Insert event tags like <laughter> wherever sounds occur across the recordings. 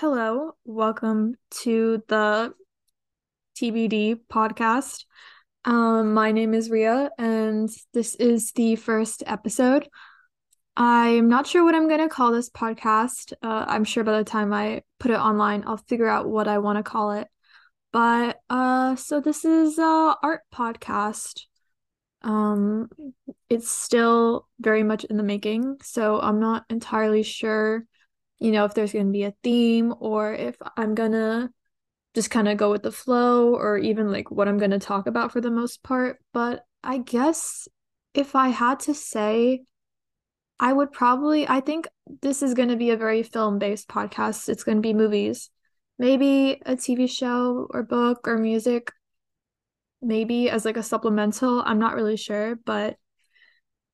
Hello, welcome to the TBD podcast. Um, my name is Riya, and this is the first episode. I'm not sure what I'm going to call this podcast. Uh, I'm sure by the time I put it online, I'll figure out what I want to call it. But uh, so this is a art podcast. Um, it's still very much in the making, so I'm not entirely sure you know, if there's going to be a theme or if I'm going to just kind of go with the flow or even like what I'm going to talk about for the most part. But I guess if I had to say, I would probably, I think this is going to be a very film based podcast. It's going to be movies, maybe a TV show or book or music, maybe as like a supplemental. I'm not really sure. But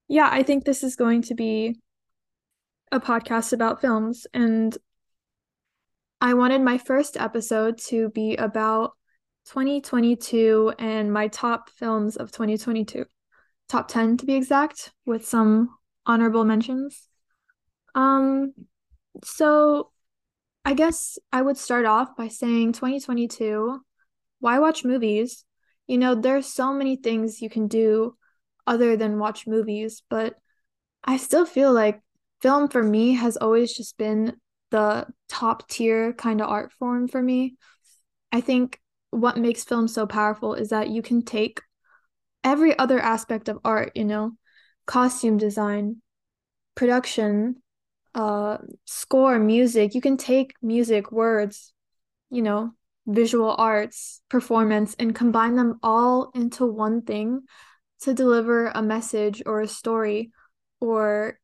yeah, I think this is going to be a podcast about films and I wanted my first episode to be about 2022 and my top films of 2022. Top 10 to be exact, with some honorable mentions. Um so I guess I would start off by saying 2022, why watch movies? You know, there's so many things you can do other than watch movies, but I still feel like film for me has always just been the top tier kind of art form for me. I think what makes film so powerful is that you can take every other aspect of art, you know, costume design, production, uh score, music. You can take music, words, you know, visual arts, performance and combine them all into one thing to deliver a message or a story or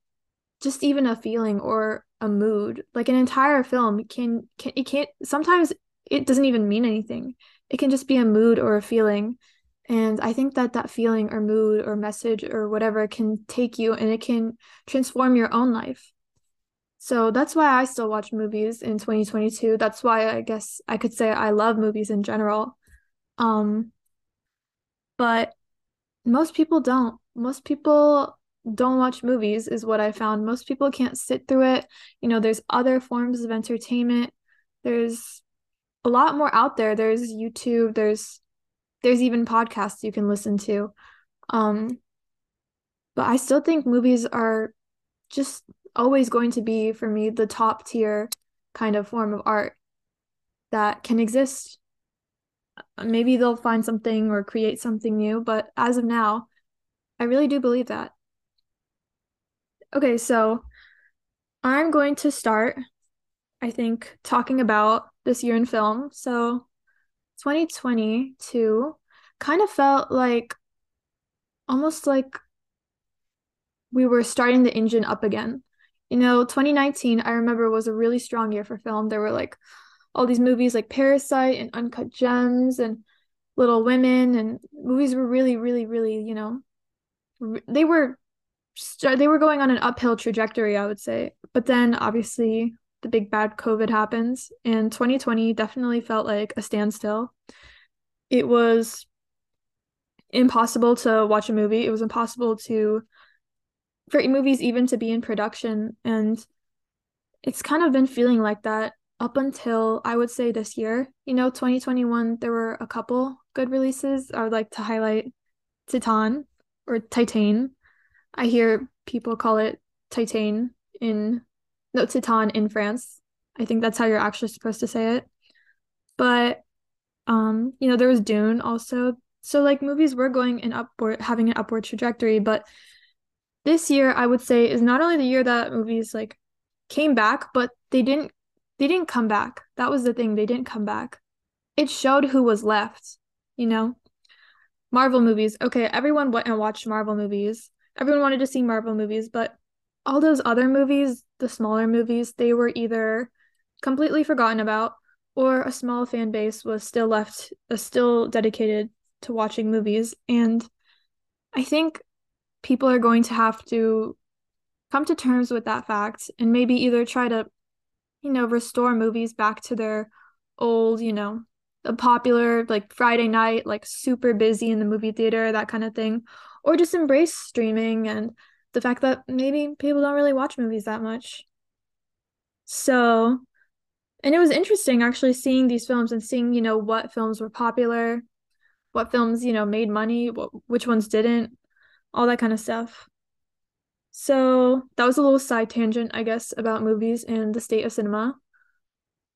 just even a feeling or a mood. Like an entire film can can it can't sometimes it doesn't even mean anything. It can just be a mood or a feeling. And i think that that feeling or mood or message or whatever can take you and it can transform your own life. So that's why i still watch movies in 2022 that's why i guess i could say i love movies in general. Um but most people don't. Most people don't watch movies is what I found. Most people can't sit through it. You know, there's other forms of entertainment. There's a lot more out there. There's YouTube, there's there's even podcasts you can listen to. Um but I still think movies are just always going to be for me the top tier kind of form of art that can exist. Maybe they'll find something or create something new, but as of now, I really do believe that. Okay, so I'm going to start, I think, talking about this year in film. So 2022 kind of felt like almost like we were starting the engine up again. You know, 2019, I remember was a really strong year for film. There were like all these movies like Parasite and Uncut Gems and Little Women, and movies were really, really, really, you know, they were they were going on an uphill trajectory, I would say. But then obviously the big bad COVID happens, and 2020 definitely felt like a standstill. It was impossible to watch a movie. It was impossible to for movies even to be in production and it's kind of been feeling like that up until I would say this year. You know, 2021 there were a couple good releases. I would like to highlight Titan or Titane I hear people call it Titan in no Titan in France. I think that's how you're actually supposed to say it. But um, you know, there was Dune also. So like movies were going in upward having an upward trajectory, but this year I would say is not only the year that movies like came back, but they didn't they didn't come back. That was the thing, they didn't come back. It showed who was left, you know? Marvel movies. Okay, everyone went and watched Marvel movies everyone wanted to see Marvel movies, but all those other movies, the smaller movies, they were either completely forgotten about or a small fan base was still left, uh, still dedicated to watching movies. And I think people are going to have to come to terms with that fact and maybe either try to, you know, restore movies back to their old, you know, the popular like Friday night, like super busy in the movie theater, that kind of thing, or just embrace streaming and the fact that maybe people don't really watch movies that much. So, and it was interesting actually seeing these films and seeing, you know, what films were popular, what films, you know, made money, what, which ones didn't, all that kind of stuff. So that was a little side tangent, I guess, about movies and the state of cinema.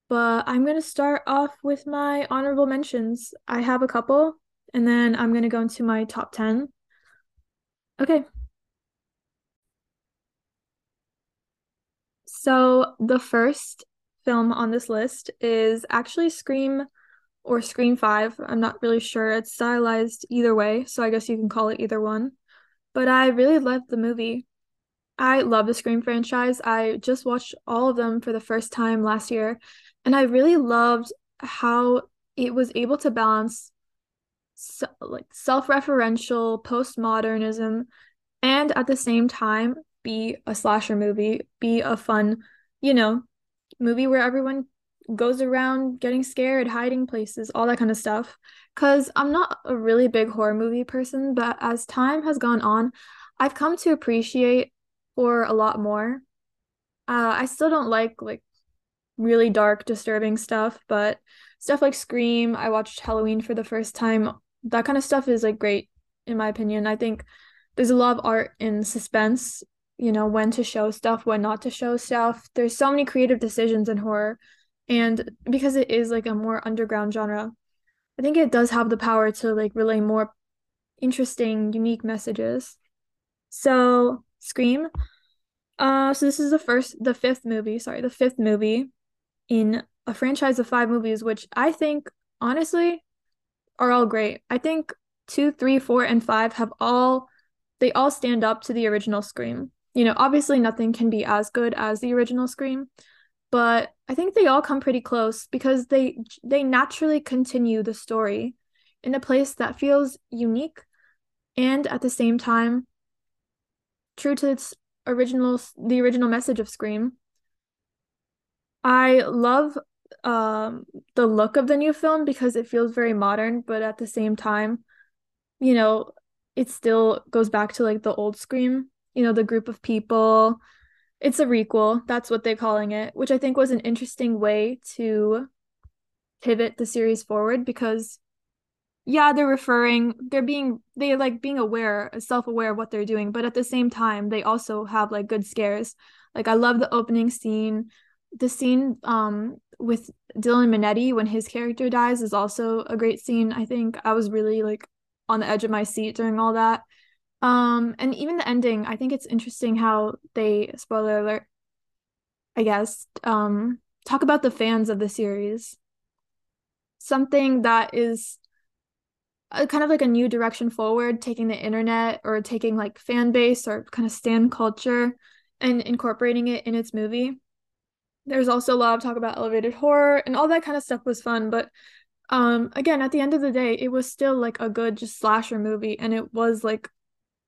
But I'm going to start off with my honorable mentions. I have a couple, and then I'm going to go into my top 10. Okay. So the first film on this list is actually Scream or Scream 5. I'm not really sure. It's stylized either way, so I guess you can call it either one. But I really loved the movie. I love the Scream franchise. I just watched all of them for the first time last year, and I really loved how it was able to balance so, like self-referential postmodernism and at the same time be a slasher movie, be a fun, you know, movie where everyone goes around getting scared, hiding places, all that kind of stuff. Cuz I'm not a really big horror movie person, but as time has gone on, I've come to appreciate horror a lot more. Uh, I still don't like like really dark, disturbing stuff, but stuff like Scream, I watched Halloween for the first time. That kind of stuff is like great in my opinion. I think there's a lot of art in suspense you know, when to show stuff, when not to show stuff. There's so many creative decisions in horror. And because it is like a more underground genre, I think it does have the power to like relay more interesting, unique messages. So, Scream. Uh so this is the first the fifth movie, sorry, the fifth movie in a franchise of five movies, which I think honestly are all great. I think two, three, four, and five have all they all stand up to the original Scream you know, obviously nothing can be as good as the original Scream, but I think they all come pretty close because they they naturally continue the story in a place that feels unique and at the same time true to its original the original message of Scream. I love um the look of the new film because it feels very modern, but at the same time, you know, it still goes back to like the old Scream you know, the group of people. It's a requel, that's what they're calling it, which I think was an interesting way to pivot the series forward because yeah, they're referring, they're being they like being aware, self-aware of what they're doing, but at the same time, they also have like good scares. Like I love the opening scene. The scene um with Dylan Minnette when his character dies is also a great scene. I think I was really like on the edge of my seat during all that. Um, and even the ending, I think it's interesting how they, spoiler alert, I guess, um, talk about the fans of the series. Something that is a, kind of like a new direction forward, taking the internet or taking like fan base or kind of stan culture and incorporating it in its movie. There's also a lot of talk about elevated horror and all that kind of stuff was fun, but um again at the end of the day it was still like a good just slasher movie and it was like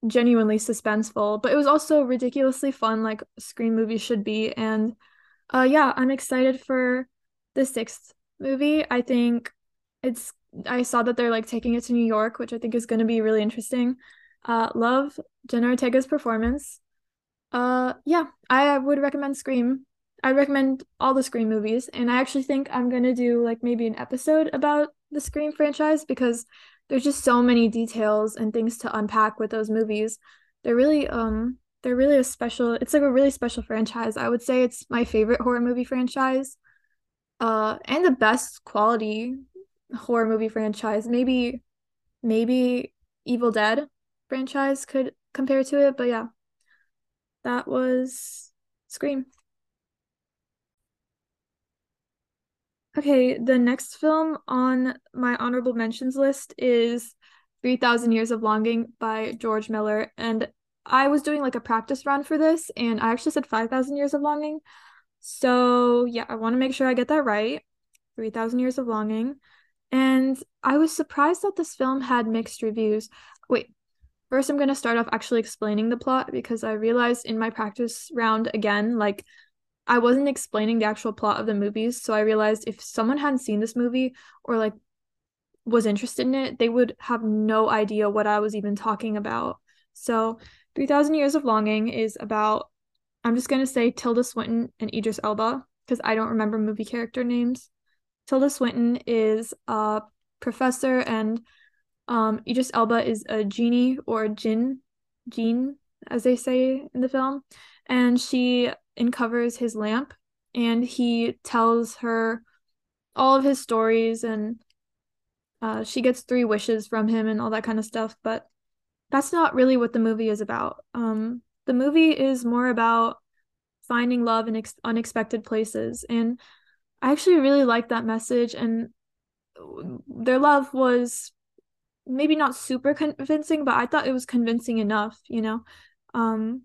genuinely suspenseful, but it was also ridiculously fun, like Scream movies should be. And uh, yeah, I'm excited for the sixth movie. I think it's I saw that they're like taking it to New York, which I think is going to be really interesting. Uh, love Jenna Ortega's performance. Uh, yeah, I would recommend Scream. I recommend all the Scream movies, and I actually think I'm gonna do like maybe an episode about the Scream franchise because there's just so many details and things to unpack with those movies. They're really um they're really a special it's like a really special franchise. I would say it's my favorite horror movie franchise. Uh and the best quality horror movie franchise. Maybe maybe Evil Dead franchise could compare to it, but yeah. That was Scream. Okay, the next film on my honorable mentions list is 3000 Years of Longing by George Miller. And I was doing like a practice run for this, and I actually said 5000 Years of Longing. So, yeah, I want to make sure I get that right. 3000 Years of Longing. And I was surprised that this film had mixed reviews. Wait, first I'm going to start off actually explaining the plot because I realized in my practice round again, like I wasn't explaining the actual plot of the movies, so I realized if someone hadn't seen this movie or like was interested in it, they would have no idea what I was even talking about. So, 3000 Years of Longing is about I'm just going to say Tilda Swinton and Idris Elba. because I don't remember movie character names. Tilda Swinton is a professor, and um, Idris Elba is a genie or a jinn, gene, as they say in the film, and she uncovers his lamp, and he tells her all of his stories, and uh, she gets three wishes from him and all that kind of stuff. But that's not really what the movie is about. Um, the movie is more about finding love in ex- unexpected places, and I actually really like that message. And their love was maybe not super convincing, but I thought it was convincing enough, you know. Um,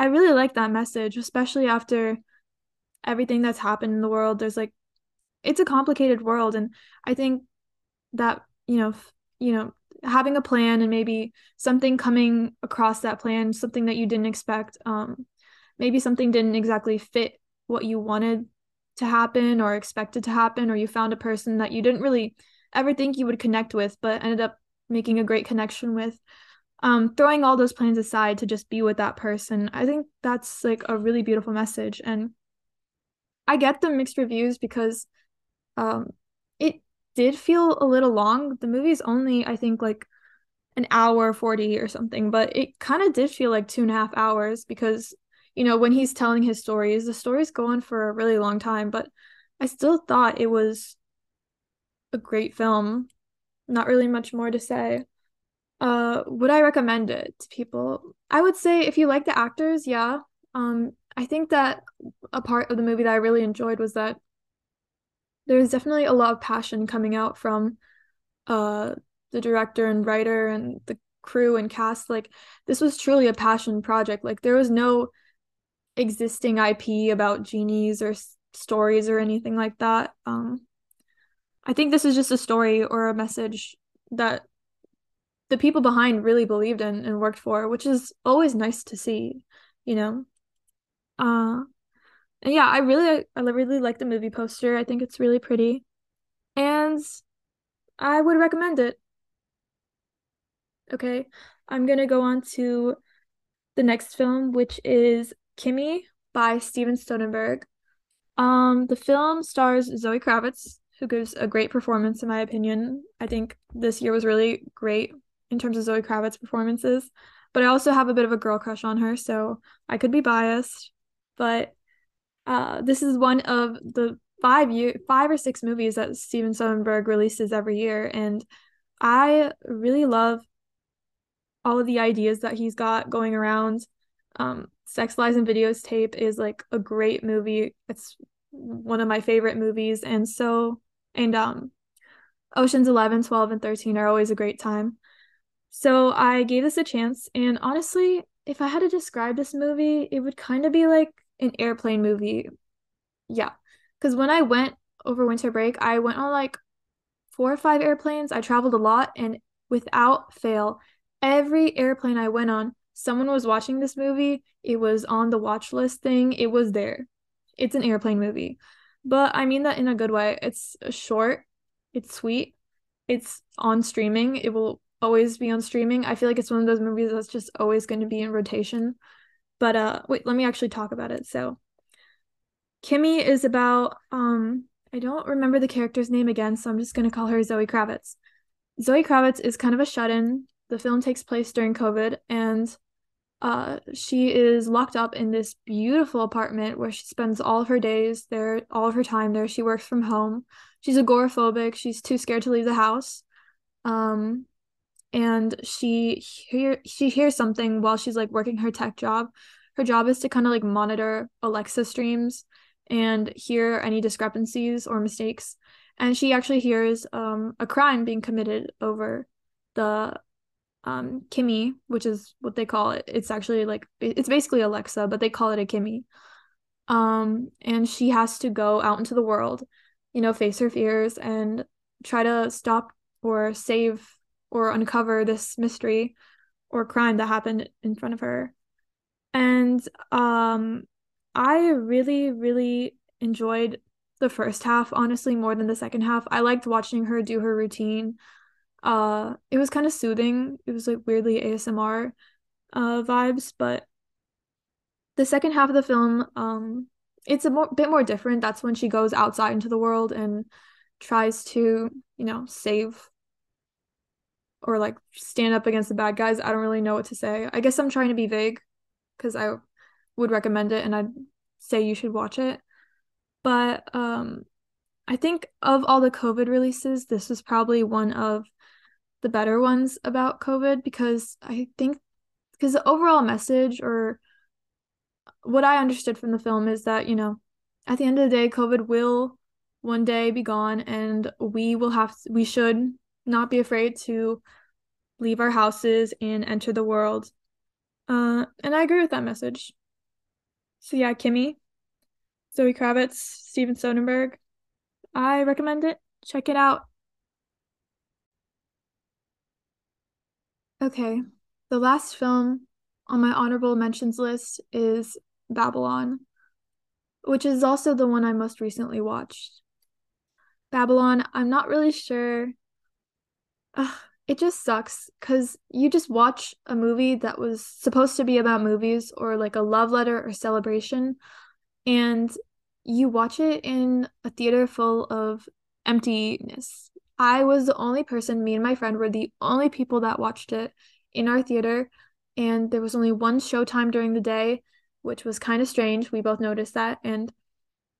I really like that message, especially after everything that's happened in the world. There's like it's a complicated world and I think that, you know, you know, having a plan and maybe something coming across that plan, something that you didn't expect, um maybe something didn't exactly fit what you wanted to happen or expected to happen or you found a person that you didn't really ever think you would connect with but ended up making a great connection with um throwing all those plans aside to just be with that person i think that's like a really beautiful message. And i get the mixed reviews because um it did feel a little long. The movie's only i think like an hour 40 or something but it kind of did feel like two and a half hours because you know when he's telling his stories the stories go on for a really long time but i still thought it was a great film. Not really much more to say. Uh, would I recommend it to people? I would say if you like the actors, yeah. Um, I think that a part of the movie that I really enjoyed was that there's definitely a lot of passion coming out from uh the director and writer and the crew and cast. Like this was truly a passion project. Like there was no existing IP about genies or s- stories or anything like that. Um, I think this is just a story or a message that the people behind really believed in and worked for, which is always nice to see, you know. Uh and yeah, I really I really like the movie poster. I think it's really pretty. And I would recommend it. Okay. I'm going to go on to the next film, which is Kimi by Steven Soderbergh. Um, the film stars Zoe Kravitz, who gives a great performance in my opinion. I think this year was really great in terms of Zoe Kravitz performances, but I also have a bit of a girl crush on her, so I could be biased. But uh, this is one of the five year five or six movies that Steven Soderbergh releases every year, and I really love all of the ideas that he's got going around. Um, Sex Lies and Videotape is like a great movie. It's one of my favorite movies, and so and um Oceans 11, 12, and 13 are always a great time. So I gave this a chance, and honestly, if I had to describe this movie, it would kind of be like an airplane movie. Yeah. Because when I went over winter break, I went on like four or five airplanes. I traveled a lot, and without fail, every airplane I went on, someone was watching this movie. It was on the watch list thing, it was there. It's an airplane movie. But I mean that in a good way. It's short, it's sweet, it's on streaming. It will always be on streaming. I feel like it's one of those movies that's just always going to be in rotation. But uh wait, let me actually talk about it. So Kimi is about um I don't remember the character's name again, so I'm just going to call her Zoe Kravitz. Zoe Kravitz is kind of a shut-in. The film takes place during COVID and uh she is locked up in this beautiful apartment where she spends all of her days there, all of her time there. She works from home. She's agoraphobic. She's too scared to leave the house. Um and she hear she hears something while she's like working her tech job. Her job is to kind of like monitor Alexa streams and hear any discrepancies or mistakes. And she actually hears um, a crime being committed over the um, Kimi, which is what they call it. It's actually like it's basically Alexa, but they call it a Kimi. Um, and she has to go out into the world, you know, face her fears and try to stop or save or uncover this mystery or crime that happened in front of her. And um I really really enjoyed the first half honestly more than the second half. I liked watching her do her routine. Uh it was kind of soothing. It was like weirdly ASMR uh vibes, but the second half of the film um it's a more, bit more different. That's when she goes outside into the world and tries to, you know, save or like stand up against the bad guys. I don't really know what to say. I guess I'm trying to be vague because I would recommend it and I'd say you should watch it. But um I think of all the COVID releases, this was probably one of the better ones about COVID because I think because the overall message or what I understood from the film is that, you know, at the end of the day, COVID will one day be gone and we will have we should not be afraid to leave our houses and enter the world. Uh, and I agree with that message. So yeah, Kimi, Zoe Kravitz, Steven Soderbergh. I recommend it. Check it out. Okay, the last film on my honorable mentions list is Babylon, which is also the one I most recently watched. Babylon, I'm not really sure. Ugh, it just sucks because you just watch a movie that was supposed to be about movies or like a love letter or celebration, and you watch it in a theater full of emptiness. I was the only person, me and my friend were the only people that watched it in our theater, and there was only one showtime during the day, which was kind of strange. We both noticed that. And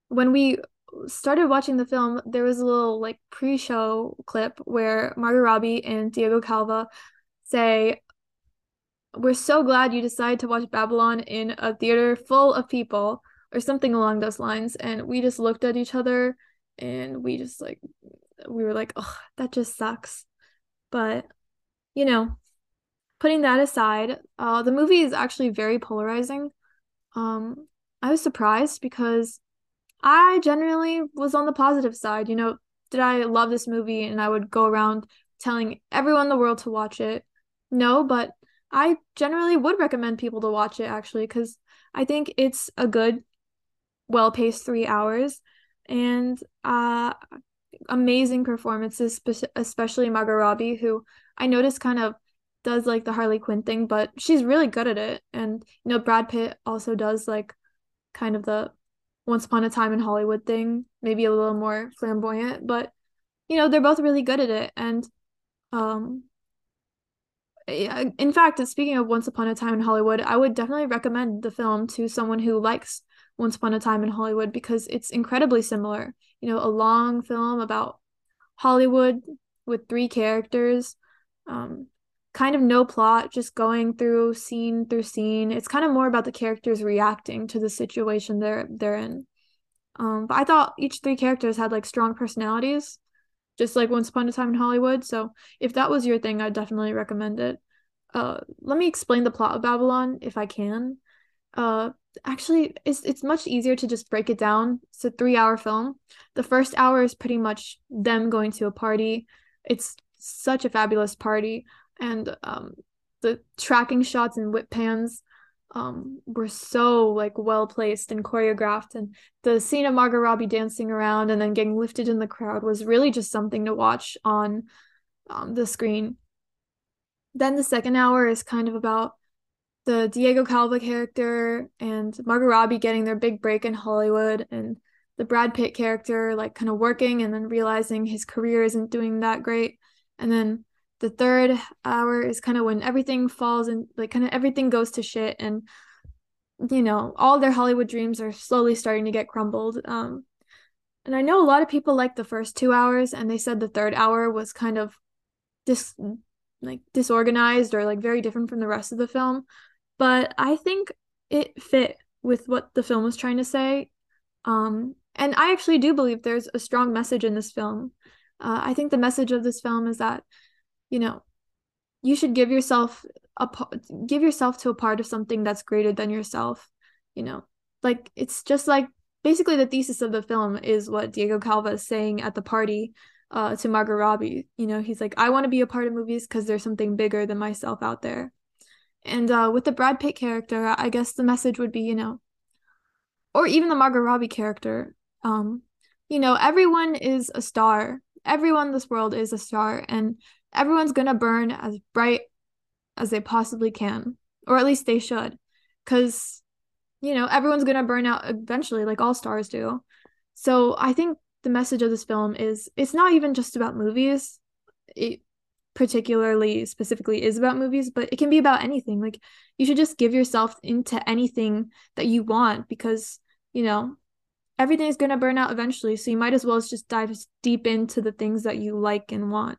when we started watching the film, there was a little like pre-show clip where Margot Robbie and Diego Calva say, "We're so glad you decided to watch Babylon in a theater full of people." or something along those lines and we just looked at each other and we just like we were like, "Oh, that just sucks." But you know, putting that aside, uh the movie is actually very polarizing. Um I was surprised because I generally was on the positive side. You know, did I love this movie and I would go around telling everyone in the world to watch it? No, but I generally would recommend people to watch it actually because I think it's a good, well paced three hours and uh, amazing performances, especially Margot Robbie, who I noticed kind of does like the Harley Quinn thing, but she's really good at it. And you know, Brad Pitt also does like kind of the once Upon a Time in Hollywood thing, maybe a little more flamboyant, but you know, they're both really good at it. And um yeah, in fact, speaking of Once Upon a Time in Hollywood, I would definitely recommend the film to someone who likes Once Upon a Time in Hollywood because it's incredibly similar. You know, a long film about Hollywood with three characters, um, kind of no plot, just going through scene through scene. It's kind of more about the characters reacting to the situation they're they're in. Um, but I thought each three characters had like strong personalities, just like Once Upon a Time in Hollywood. So if that was your thing, I'd definitely recommend it. Uh, let me explain the plot of Babylon if I can. Uh, actually, it's it's much easier to just break it down. It's a three hour film. The first hour is pretty much them going to a party. It's such a fabulous party and um, the tracking shots and whip pans um, were so like well placed and choreographed and the scene of Margot Robbie dancing around and then getting lifted in the crowd was really just something to watch on um, the screen. Then the second hour is kind of about the Diego Calva character and Margot Robbie getting their big break in Hollywood and the Brad Pitt character like kind of working and then realizing his career isn't doing that great and then the third hour is kind of when everything falls and like kind of everything goes to shit and you know all their hollywood dreams are slowly starting to get crumbled um and i know a lot of people like the first two hours and they said the third hour was kind of dis like disorganized or like very different from the rest of the film but i think it fit with what the film was trying to say um and i actually do believe there's a strong message in this film. Uh, i think the message of this film is that you know you should give yourself a give yourself to a part of something that's greater than yourself you know like it's just like basically the thesis of the film is what Diego Calva is saying at the party uh, to Margot Robbie. You know, he's like, I want to be a part of movies because there's something bigger than myself out there. And uh, with the Brad Pitt character, I guess the message would be, you know, or even the Margot Robbie character, um, you know, everyone is a star. Everyone in this world is a star, and everyone's gonna burn as bright as they possibly can, or at least they should, because you know, everyone's gonna burn out eventually, like all stars do. So I think the message of this film is it's not even just about movies. It particularly specifically is about movies, but it can be about anything. Like you should just give yourself into anything that you want because, you know, everything's going to burn out eventually. So you might as well just dive deep into the things that you like and want.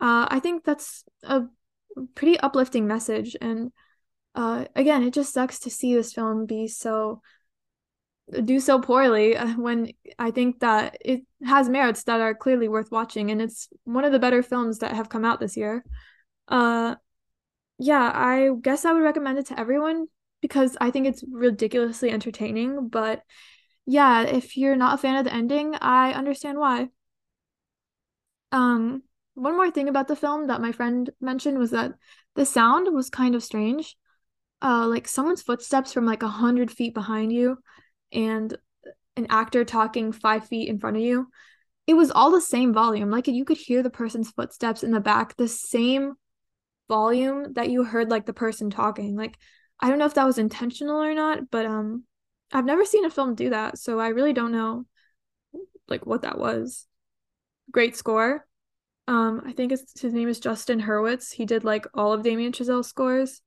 Uh, I think that's a pretty uplifting message. And uh, again, it just sucks to see this film be so do so poorly uh, when I think that it has merits that are clearly worth watching and it's one of the better films that have come out this year. Uh yeah, I guess I would recommend it to everyone because I think it's ridiculously entertaining, but yeah, if you're not a fan of the ending, I understand why. Um one more thing about the film that my friend mentioned was that the sound was kind of strange. Uh like someone's footsteps from like a hundred feet behind you and an actor talking five feet in front of you, it was all the same volume. Like you could hear the person's footsteps in the back, the same volume that you heard like the person talking. Like I don't know if that was intentional or not, but um I've never seen a film do that, so I really don't know like what that was. Great score. Um I think his name is Justin Hurwitz. He did like all of Damien Chazelle's scores.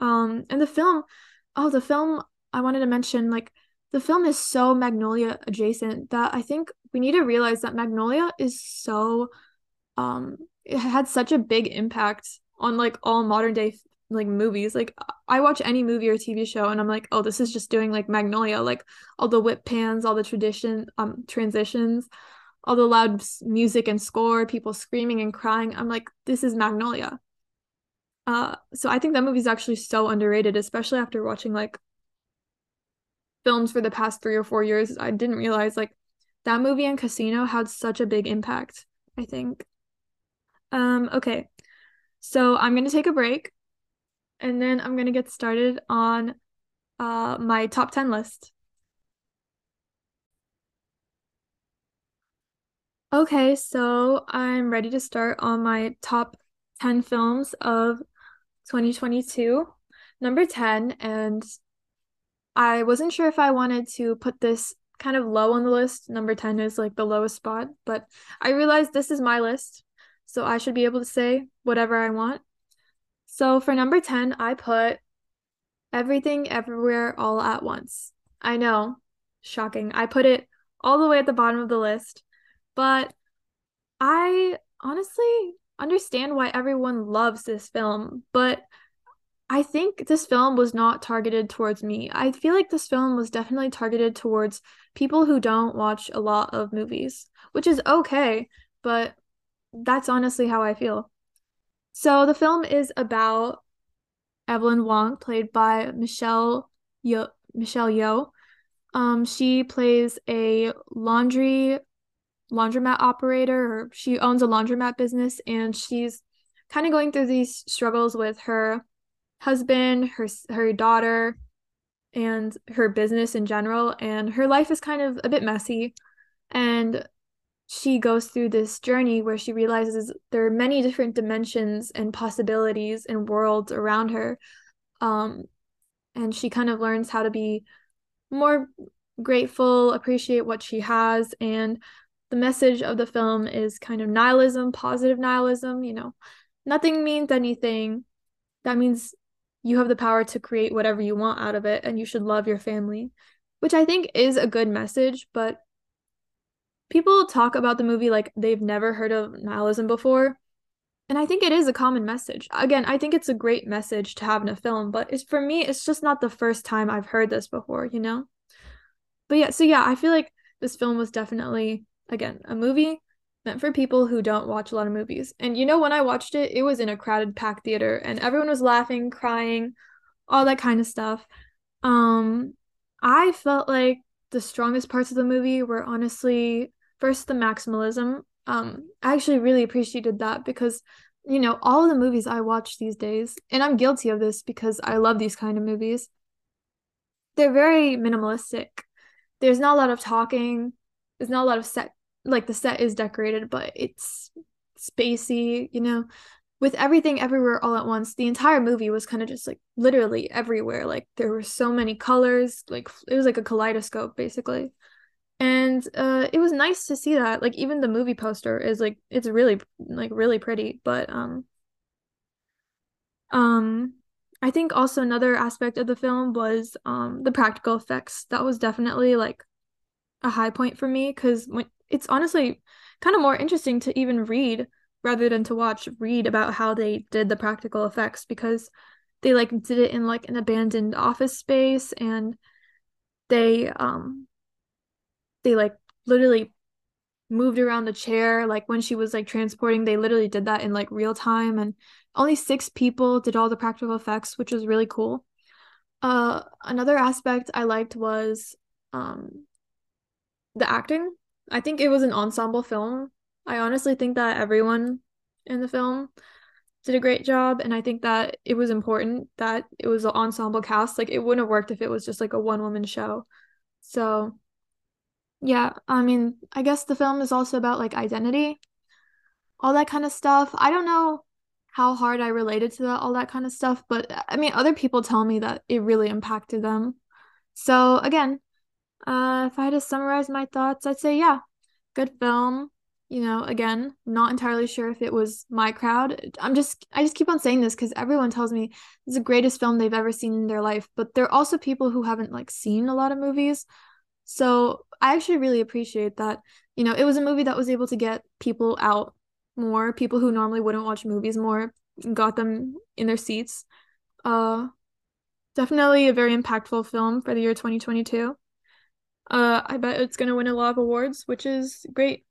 Um and the film, oh the film I wanted to mention like the film is so Magnolia adjacent that I think we need to realize that Magnolia is so um it had such a big impact on like all modern day like movies. Like I watch any movie or TV show and I'm like, oh, this is just doing like Magnolia, like all the whip pans, all the tradition um transitions, all the loud music and score, people screaming and crying. I'm like, this is Magnolia. Uh, so I think that movie is actually so underrated, especially after watching like films for the past three or four years, I didn't realize like that movie and Casino had such a big impact, I think. Um, okay. So I'm gonna take a break and then I'm gonna get started on uh my top 10 list. Okay, so I'm ready to start on my top 10 films of 2022. Number 10, and I wasn't sure if I wanted to put this kind of low on the list. Number 10 is like the lowest spot, but I realized this is my list, so I should be able to say whatever I want. So for number 10, I put Everything Everywhere All at Once. I know, shocking. I put it all the way at the bottom of the list, but I honestly understand why everyone loves this film, but I think this film was not targeted towards me. I feel like this film was definitely targeted towards people who don't watch a lot of movies, which is okay, but that's honestly how I feel. So the film is about Evelyn Wong, played by Michelle Yo. Michelle Yeoh. Um, she plays a laundry laundromat operator, or she owns a laundromat business, and she's kind of going through these struggles with her husband, her her daughter, and her business in general. And her life is kind of a bit messy. And she goes through this journey where she realizes there are many different dimensions and possibilities and worlds around her. Um, and she kind of learns how to be more grateful, appreciate what she has. And the message of the film is kind of nihilism, positive nihilism. You know, nothing means anything. That means you have the power to create whatever you want out of it and you should love your family, which I think is a good message, but people talk about the movie like they've never heard of nihilism before. And I think it is a common message. Again, I think it's a great message to have in a film, but it's for me, it's just not the first time I've heard this before, you know? But yeah, so yeah, I feel like this film was definitely, again, a movie meant for people who don't watch a lot of movies. And you know, when I watched it, it was in a crowded, packed theater, and everyone was laughing, crying, all that kind of stuff. Um, I felt like the strongest parts of the movie were honestly first the maximalism. Um, I actually really appreciated that because you know all of the movies I watch these days, and I'm guilty of this because I love these kind of movies. They're very minimalistic. There's not a lot of talking. There's not a lot of set like the set is decorated, but it's spacey, you know. with everything everywhere all at once, the entire movie was kind of just like literally everywhere. Like there were so many colors, like it was like a kaleidoscope basically. And uh it was nice to see that. Like even the movie poster is like it's really like really pretty, but um um I think also another aspect of the film was um the practical effects. That was definitely like a high point for me cuz when it's honestly kind of more interesting to even read rather than to watch read about how they did the practical effects because they like did it in like an abandoned office space and they um they like literally moved around the chair like when she was like transporting they literally did that in like real time and only six people did all the practical effects which was really cool. Uh another aspect i liked was um the acting i think it was an ensemble film I honestly think that everyone in the film did a great job and I think that it was important that it was an ensemble cast. Like it wouldn't have worked if it was just like a one woman show. So yeah, I mean, I guess the film is also about like identity, all that kind of stuff. I don't know how hard I related to that all that kind of stuff, but I mean, other people tell me that it really impacted them. So again, uh if I had to summarize my thoughts, I'd say yeah, good film you know, again, not entirely sure if it was my crowd. I'm just I just keep on saying this because everyone tells me it's the greatest film they've ever seen in their life, but there are also people who haven't like seen a lot of movies. So I actually really appreciate that. You know, it was a movie that was able to get people out more, people who normally wouldn't watch movies more, got them in their seats. Uh definitely a very impactful film for the year 2022. Uh I bet it's going to win a lot of awards, which is great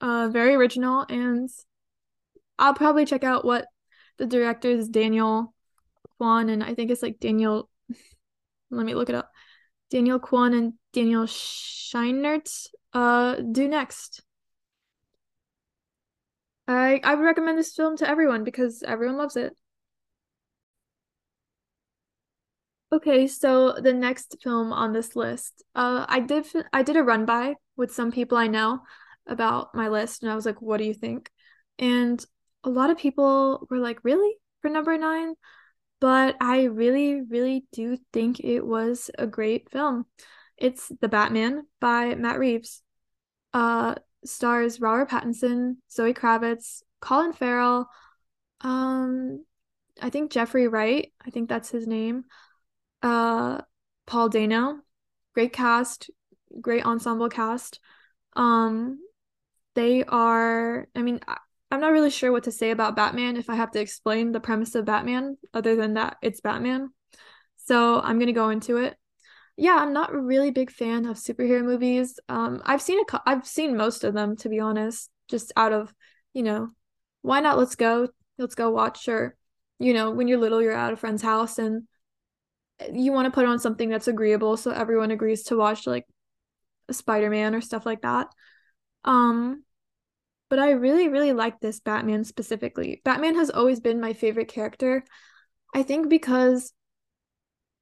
uh very original and I'll probably check out what the director is Daniel Kwan and I think it's like Daniel <laughs> let me look it up. Daniel Kwan and Daniel Scheinert uh do next. I I would recommend this film to everyone because everyone loves it. Okay, so the next film on this list, uh, I did I did a run by with some people I know about my list and I was like, what do you think? And a lot of people were like, really? For number nine? But I really, really do think it was a great film. It's The Batman by Matt Reeves. Uh, stars Robert Pattinson, Zoe Kravitz, Colin Farrell, um, I think Jeffrey Wright, I think that's his name. Uh, Paul Dano, great cast, great ensemble cast. Um, they are, I mean, I, I'm not really sure what to say about Batman if I have to explain the premise of Batman, other than that it's Batman. So I'm gonna go into it. Yeah, I'm not a really big fan of superhero movies. Um, I've seen a, I've seen most of them to be honest, just out of, you know, why not? Let's go, let's go watch. Or, you know, when you're little, you're at a friend's house and you want to put on something that's agreeable, so everyone agrees to watch like Spider Man or stuff like that. Um, but I really, really like this Batman specifically. Batman has always been my favorite character. I think because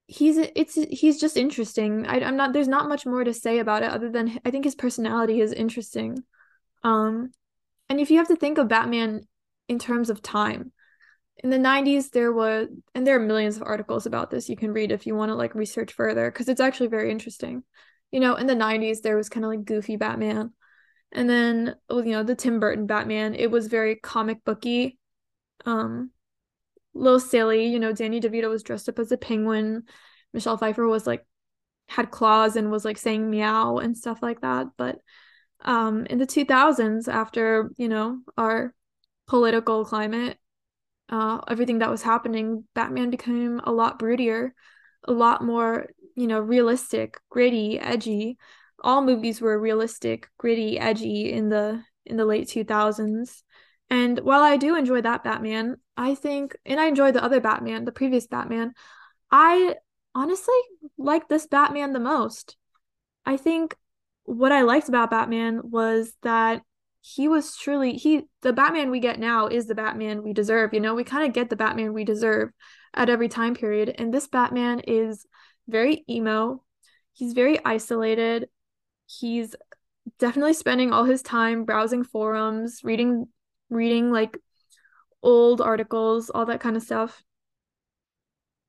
he's it's he's just interesting. I, I'm not there's not much more to say about it other than I think his personality is interesting. Um, and if you have to think of Batman in terms of time, in the 90s there was and there are millions of articles about this you can read if you want to like research further because it's actually very interesting. You know, in the 90s there was kind of like goofy Batman and then, you know, the Tim Burton Batman, it was very comic booky. Um, little silly, you know, Danny DeVito was dressed up as a penguin. Michelle Pfeiffer was like had claws and was like saying meow and stuff like that. But um in the 2000s after, you know, our political climate, uh everything that was happening, Batman became a lot broodier, a lot more, you know, realistic, gritty, edgy all movies were realistic, gritty, edgy in the in the late 2000s. And while I do enjoy that Batman, I think and I enjoy the other Batman, the previous Batman, I honestly like this Batman the most. I think what I liked about Batman was that he was truly he the Batman we get now is the Batman we deserve, you know? We kind of get the Batman we deserve at every time period and this Batman is very emo. He's very isolated he's definitely spending all his time browsing forums, reading reading like old articles, all that kind of stuff.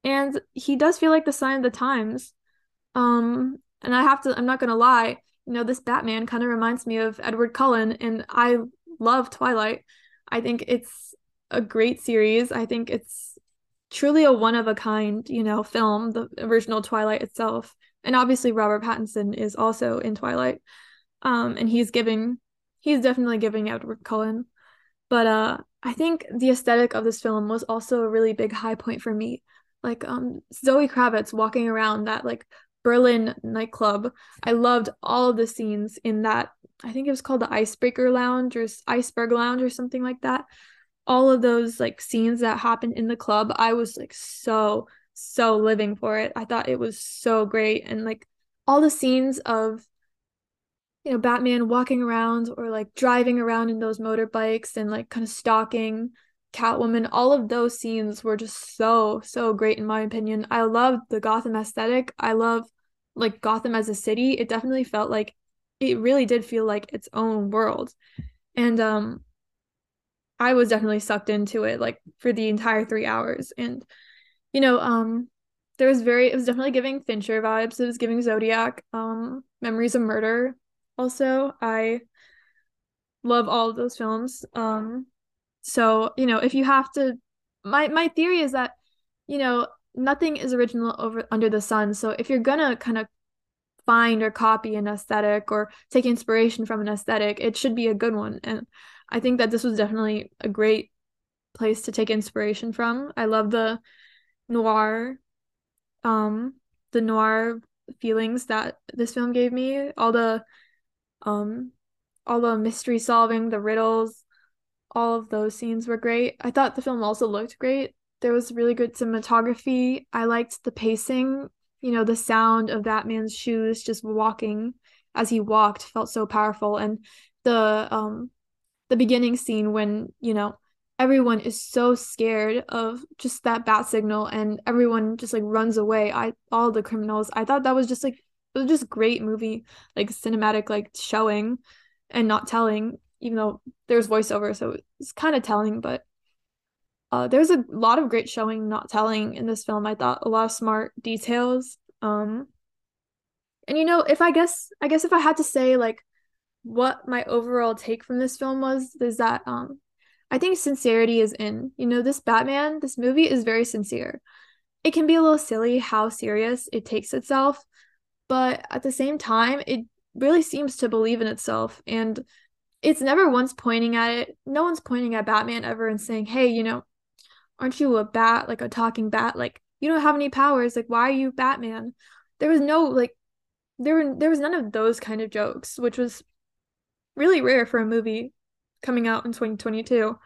And he does feel like the sign of the times. Um, and I have to, I'm not gonna lie, you know, this Batman kind of reminds me of Edward Cullen, and I love Twilight. I think it's a great series. I think it's truly a one of a kind, you know, film, the original Twilight itself. And obviously Robert Pattinson is also in Twilight. Um, and he's giving he's definitely giving Edward Cullen. But uh I think the aesthetic of this film was also a really big high point for me. Like um Zoe Kravitz walking around that like Berlin nightclub. I loved all of the scenes in that. I think it was called the Icebreaker Lounge or Iceberg Lounge or something like that. All of those like scenes that happened in the club, I was like so so living for it. I thought it was so great and like all the scenes of you know Batman walking around or like driving around in those motorbikes and like kind of stalking Catwoman, all of those scenes were just so, so great in my opinion. I love the Gotham aesthetic. I love like Gotham as a city. It definitely felt like it really did feel like its own world. And um I was definitely sucked into it like for the entire 3 hours and you know, um there was very it was definitely giving Fincher vibes. It was giving Zodiac, um Memories of Murder. Also, I love all of those films. Um so, you know, if you have to my my theory is that, you know, nothing is original over under the sun. So if you're gonna kind of find or copy an aesthetic or take inspiration from an aesthetic, it should be a good one. And I think that this was definitely a great place to take inspiration from. I love the noir um the noir feelings that this film gave me, all the um all the mystery solving, the riddles, all of those scenes were great. I thought the film also looked great. There was really good cinematography. I liked the pacing, you know, the sound of that man's shoes just walking as he walked felt so powerful and the um the beginning scene when, you know, everyone is so scared of just that bat signal and everyone just like runs away. I all the criminals. I thought that was just like it was just great movie, like cinematic like showing and not telling even though there's voiceover, so it's kind of telling, but uh, there's a lot of great showing, not telling in this film. I thought a lot of smart details. Um, and you know, if I guess, I guess if I had to say like what my overall take from this film was, is that um, I think sincerity is in. You know, this Batman, this movie is very sincere. It can be a little silly how serious it takes itself, but at the same time, it really seems to believe in itself and it's never once pointing at it. No one's pointing at Batman ever and saying, "Hey, you know, aren't you a bat, like a talking bat? Like you don't have any powers. Like why are you Batman?" There was no like there were there was none of those kind of jokes, which was really rare for a movie coming out in 2022.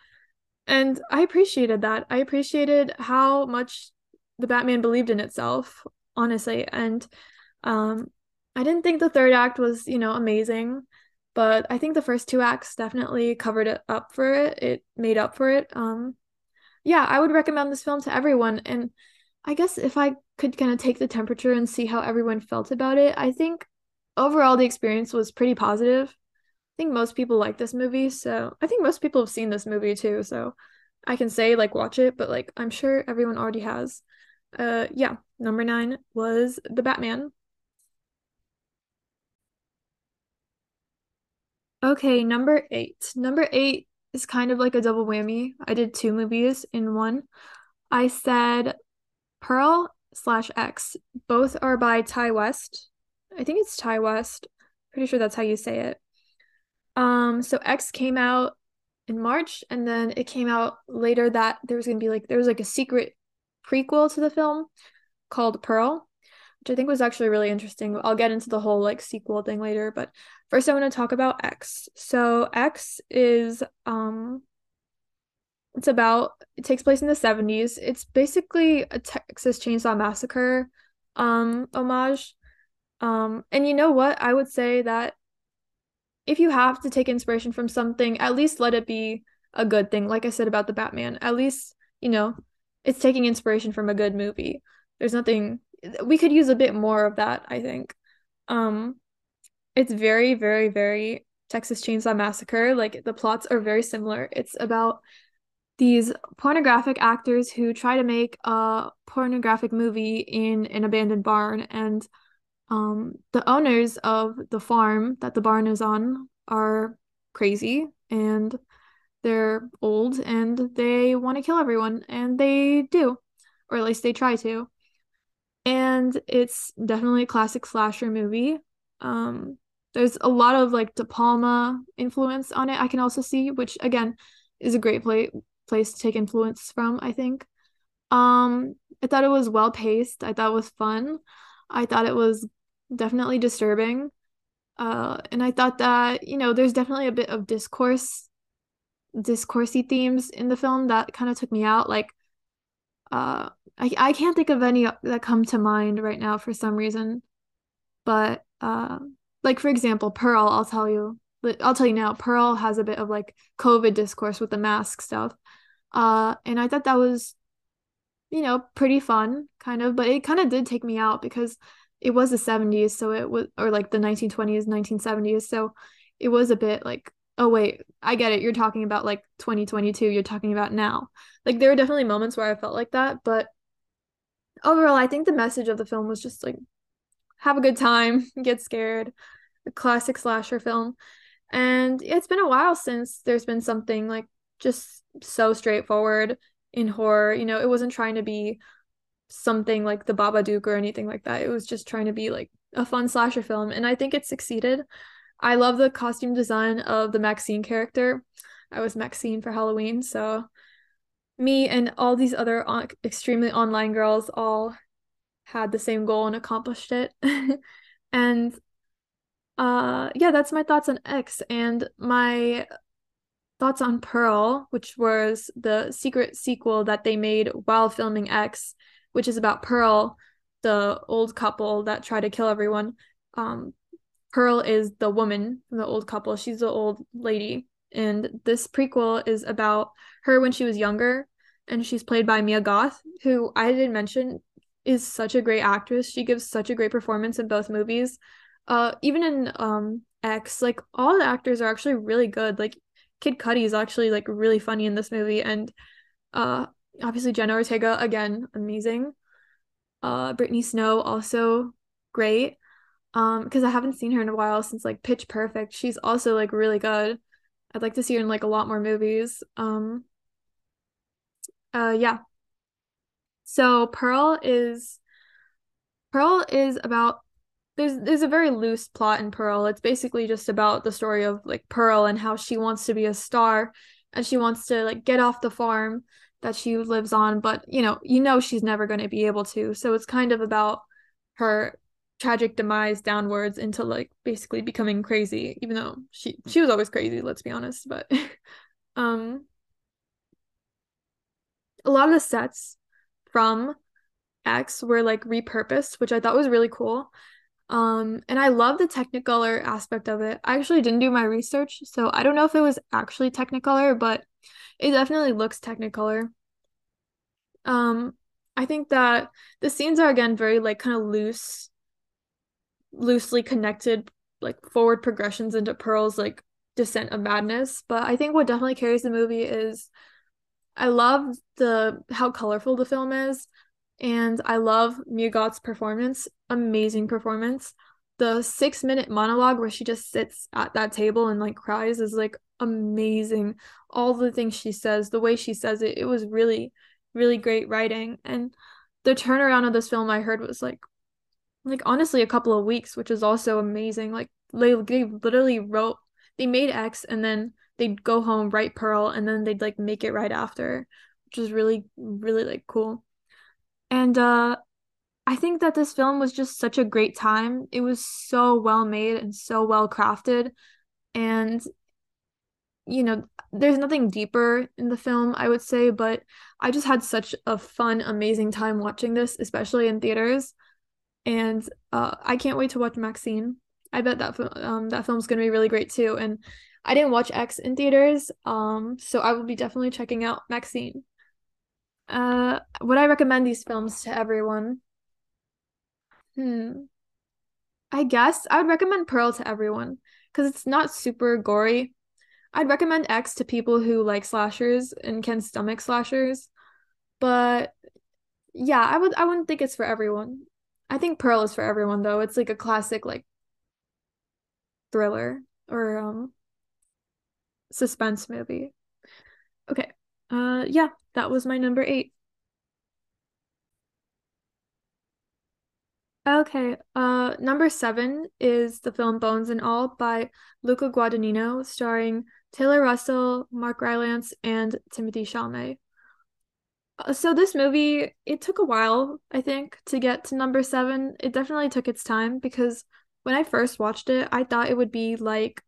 And I appreciated that. I appreciated how much the Batman believed in itself, honestly. And um I didn't think the third act was, you know, amazing but I think the first two acts definitely covered it up for it. It made up for it. Um, yeah, I would recommend this film to everyone. And I guess if I could kind of take the temperature and see how everyone felt about it, I think overall the experience was pretty positive. I think most people like this movie, so I think most people have seen this movie too. So I can say like watch it, but like I'm sure everyone already has. Uh, yeah, number nine was The Batman. Okay, number eight. Number eight is kind of like a double whammy. I did two movies in one. I said Pearl slash X. Both are by Ti West. I think it's Ti West. Pretty sure that's how you say it. Um, so X came out in March, and then it came out later that there was gonna be like there was like a secret prequel to the film called Pearl which I think was actually really interesting. I'll get into the whole like sequel thing later, but first I want to talk about X. So X is um it's about it takes place in the 70s. It's basically a Texas Chainsaw Massacre um homage. Um and you know what? I would say that if you have to take inspiration from something, at least let it be a good thing. Like I said about the Batman, at least, you know, it's taking inspiration from a good movie. There's nothing we could use a bit more of that, I think. Um it's very very very Texas Chainsaw Massacre. Like the plots are very similar. It's about these pornographic actors who try to make a pornographic movie in an abandoned barn and um, the owners of the farm that the barn is on are crazy and they're old and they want to kill everyone and they do or at least they try to and it's definitely a classic slasher movie um, there's a lot of like De Palma influence on it I can also see which again is a great play place to take influence from, I think. Um, I thought it was well paced. I thought it was fun. I thought it was definitely disturbing. Uh, and I thought that, you know, there's definitely a bit of discourse, discoursey themes in the film that kind of took me out. Like, uh, I, I can't think of any that come to mind right now for some reason. But, uh, like, for example, Pearl, I'll tell you, I'll tell you now, Pearl has a bit of like COVID discourse with the mask stuff. Uh, and I thought that was, you know, pretty fun, kind of, but it kind of did take me out because it was the 70s, so it was, or like the 1920s, 1970s. So it was a bit like, oh, wait, I get it. You're talking about like 2022, you're talking about now. Like there were definitely moments where I felt like that, but overall, I think the message of the film was just like, have a good time, <laughs> get scared, a classic slasher film. And it's been a while since there's been something like just so straightforward in horror. You know, it wasn't trying to be something like the Babadook or anything like that. It was just trying to be like a fun slasher film, and I think it succeeded. I love the costume design of the Maxine character. I was Maxine for Halloween, so me and all these other on- extremely online girls all had the same goal and accomplished it. <laughs> and uh yeah, that's my thoughts on X and my thoughts on Pearl, which was the secret sequel that they made while filming X, which is about Pearl, the old couple that try to kill everyone. Um, Pearl is the woman from the old couple. She's the old lady. And this prequel is about her when she was younger. And she's played by Mia Goth, who I didn't mention is such a great actress. She gives such a great performance in both movies. Uh, even in um X, like all the actors are actually really good. Like Kid Cudi is actually like really funny in this movie, and uh, obviously Jenna Ortega again amazing. Uh, Brittany Snow also great. Um, because I haven't seen her in a while since like Pitch Perfect. She's also like really good. I'd like to see her in like a lot more movies. Um, uh, yeah. So Pearl is Pearl is about there's there's a very loose plot in Pearl. It's basically just about the story of like Pearl and how she wants to be a star and she wants to like get off the farm that she lives on, but you know, you know she's never going to be able to. So it's kind of about her tragic demise downwards into like basically becoming crazy, even though she she was always crazy, let's be honest, but <laughs> um a lot of the sets from X were like repurposed, which I thought was really cool. Um, and I love the Technicolor aspect of it. I actually didn't do my research, so I don't know if it was actually Technicolor, but it definitely looks Technicolor. Um, I think that the scenes are again very like kind of loose, loosely connected, like forward progressions into Pearl's like descent of madness. But I think what definitely carries the movie is I love the how colorful the film is. And I love Mia Goth's performance, amazing performance. The six minute monologue where she just sits at that table and like cries is like amazing. All the things she says, the way she says it, it was really, really great writing. And the turnaround of this film I heard was like, like honestly, a couple of weeks, which is also amazing. Like they, they literally wrote, they made X and then they'd go home, write Pearl, and then they'd like make it right after, which is really, really like cool. And uh I think that this film was just such a great time. It was so well made and so well crafted. And you know, there's nothing deeper in the film, I would say, but I just had such a fun, amazing time watching this, especially in theaters. And uh, I can't wait to watch Maxine. I bet that um that film's gonna be really great too. And I didn't watch X in theaters, um, so I will be definitely checking out Maxine. Uh, would I recommend these films to everyone? Hmm. I guess I would recommend Pearl to everyone because it's not super gory. I'd recommend X to people who like slashers and can stomach slashers. But yeah, I would I wouldn't think it's for everyone. I think Pearl is for everyone though. It's like a classic like thriller or um suspense movie. Okay. Uh yeah, that was my number 8. Okay, uh, number seven is the film Bones and All by Luca Guadagnino, starring Taylor Russell, Mark Rylance, and Timothée Chalamet. Uh, so this movie, it took a while, I think, to get to number seven. It definitely took its time because when I first watched it, I thought it would be like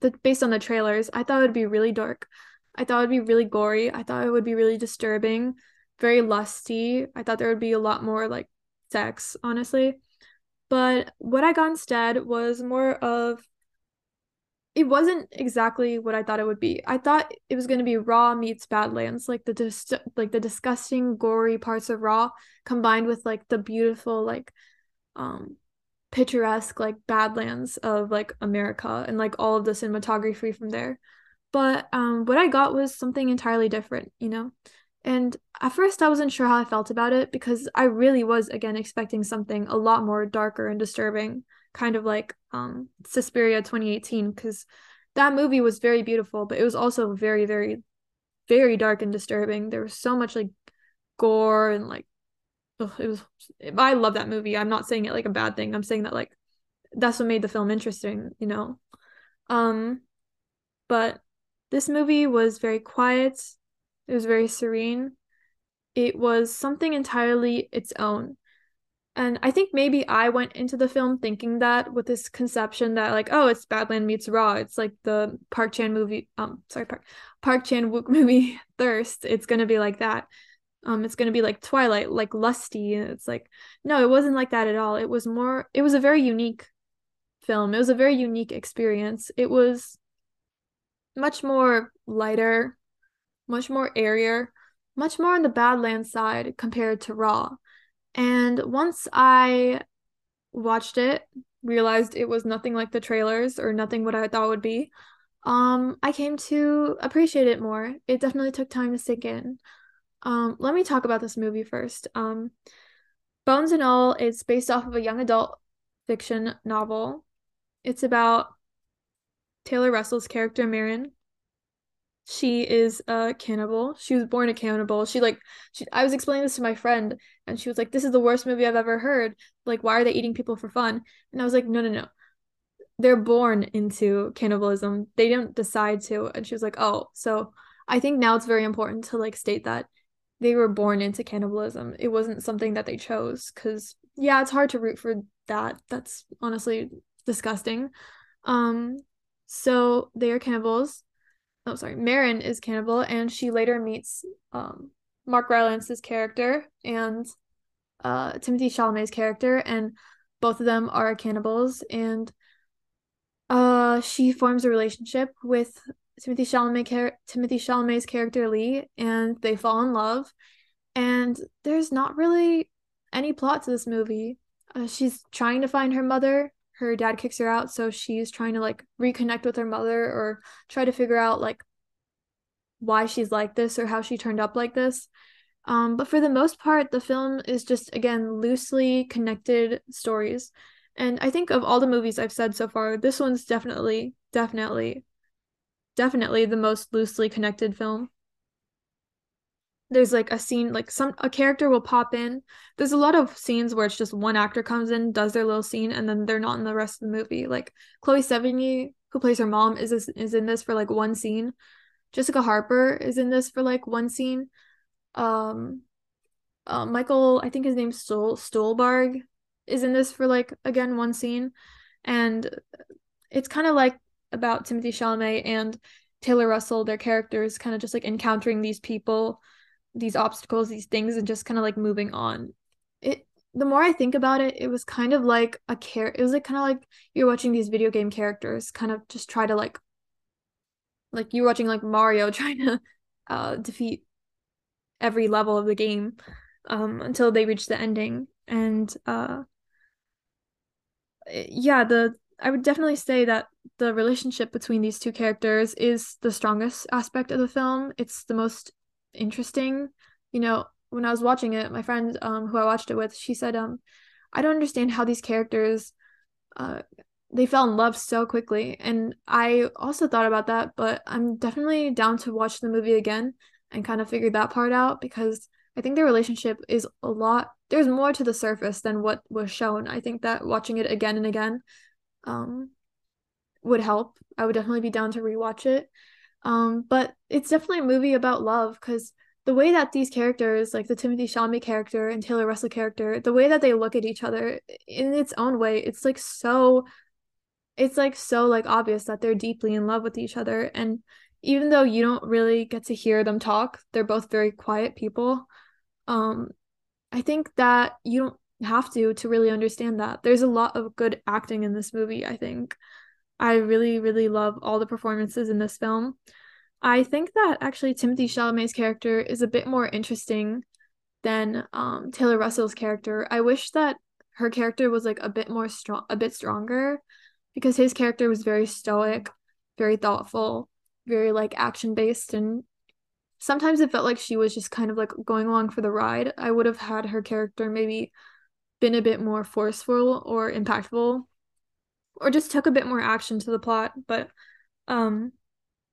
the based on the trailers, I thought it would be really dark. I thought it would be really gory. I thought it would be really disturbing, very lusty. I thought there would be a lot more like sex, honestly. But what I got instead was more of it wasn't exactly what I thought it would be. I thought it was going to be Raw meets Badlands, like the dis- like the disgusting gory parts of Raw combined with like the beautiful like um picturesque like Badlands of like America and like all of the cinematography from there. But um what I got was something entirely different, you know. And at first, I wasn't sure how I felt about it because I really was, again, expecting something a lot more darker and disturbing, kind of like um, Suspiria 2018, because that movie was very beautiful, but it was also very, very, very dark and disturbing. There was so much like gore and like, ugh, it was. I love that movie. I'm not saying it like a bad thing. I'm saying that like that's what made the film interesting, you know. Um, but this movie was very quiet it was very serene. It was something entirely its own. And I think maybe I went into the film thinking that with this conception that like, oh, it's Badland meets Raw. It's like the Park Chan movie. Um, sorry, Park Park Chan Wook <laughs> movie Thirst. It's gonna be like that. Um, it's gonna be like Twilight, like lusty. And it's like, no, it wasn't like that at all. It was more. It was a very unique film. It was a very unique experience. It was much more lighter, much more airier, much more on the Badlands side compared to Raw. And once I watched it, realized it was nothing like the trailers or nothing what I thought would be, um, I came to appreciate it more. It definitely took time to sink in. Um, let me talk about this movie first. Um, Bones and All, it's based off of a young adult fiction novel. It's about Taylor Russell's character Marin, she is a cannibal. She was born a cannibal. She like she I was explaining this to my friend and she was like, This is the worst movie I've ever heard. Like, why are they eating people for fun? And I was like, No, no, no. They're born into cannibalism. They don't decide to. And she was like, Oh, so I think now it's very important to like state that they were born into cannibalism. It wasn't something that they chose. Cause yeah, it's hard to root for that. That's honestly disgusting. Um, so they are cannibals oh sorry, Marin is cannibal, and she later meets um Mark Rylance's character and uh Timothée Chalamet's character, and both of them are cannibals, and uh she forms a relationship with Timothée Chalamet char- Timothée Chalamet's character Lee, and they fall in love. And there's not really any plot to this movie. Uh, she's trying to find her mother her dad kicks her out so she's trying to like reconnect with her mother or try to figure out like why she's like this or how she turned up like this. Um, but for the most part the film is just again loosely connected stories. And i think of all the movies i've said so far this one's definitely definitely definitely the most loosely connected film there's like a scene like some a character will pop in. There's a lot of scenes where it's just one actor comes in does their little scene and then they're not in the rest of the movie. Like chloe sevigny who plays her mom is this, is in this for like one scene. Jessica harper is in this for like one scene. Um uh, michael i think his name's Stol- Stuhlbarg is in this for like again one scene. And it's kind of like about timothée chalamet and taylor russell their characters kind of just like encountering these people these obstacles, these things, and just kind of like moving on. It the more I think about it, it was kind of like a care. It was like kind of like you're watching these video game characters kind of just try to like, like you're watching like Mario <laughs> trying to uh, defeat every level of the game um, until they reach the ending. And uh, yeah, the I would definitely say that the relationship between these two characters is the strongest aspect of the film. It's the most interesting. You know, when I was watching it, my friend um who I watched it with, she said, um, I don't understand how these characters uh they fell in love so quickly. And I also thought about that, but I'm definitely down to watch the movie again and kind of figure that part out because I think their relationship is a lot there's more to the surface than what was shown. I think that watching it again and again um would help. I would definitely be down to rewatch it. Um but it's definitely a movie about love cuz the way that these characters, like the Timothée Chalamet character and Taylor Russell character, the way that they look at each other in its own way, it's like so it's like so like obvious that they're deeply in love with each other and even though you don't really get to hear them talk, they're both very quiet people. Um I think that you don't have to to really understand that. There's a lot of good acting in this movie, I think. I really really love all the performances in this film. I think that actually Timothée Chalamet's character is a bit more interesting than um, Taylor Russell's character. I wish that her character was like a bit more strong, a bit stronger, because his character was very stoic, very thoughtful, very like action based, and sometimes it felt like she was just kind of like going along for the ride. I would have had her character maybe been a bit more forceful or impactful, or just took a bit more action to the plot, but um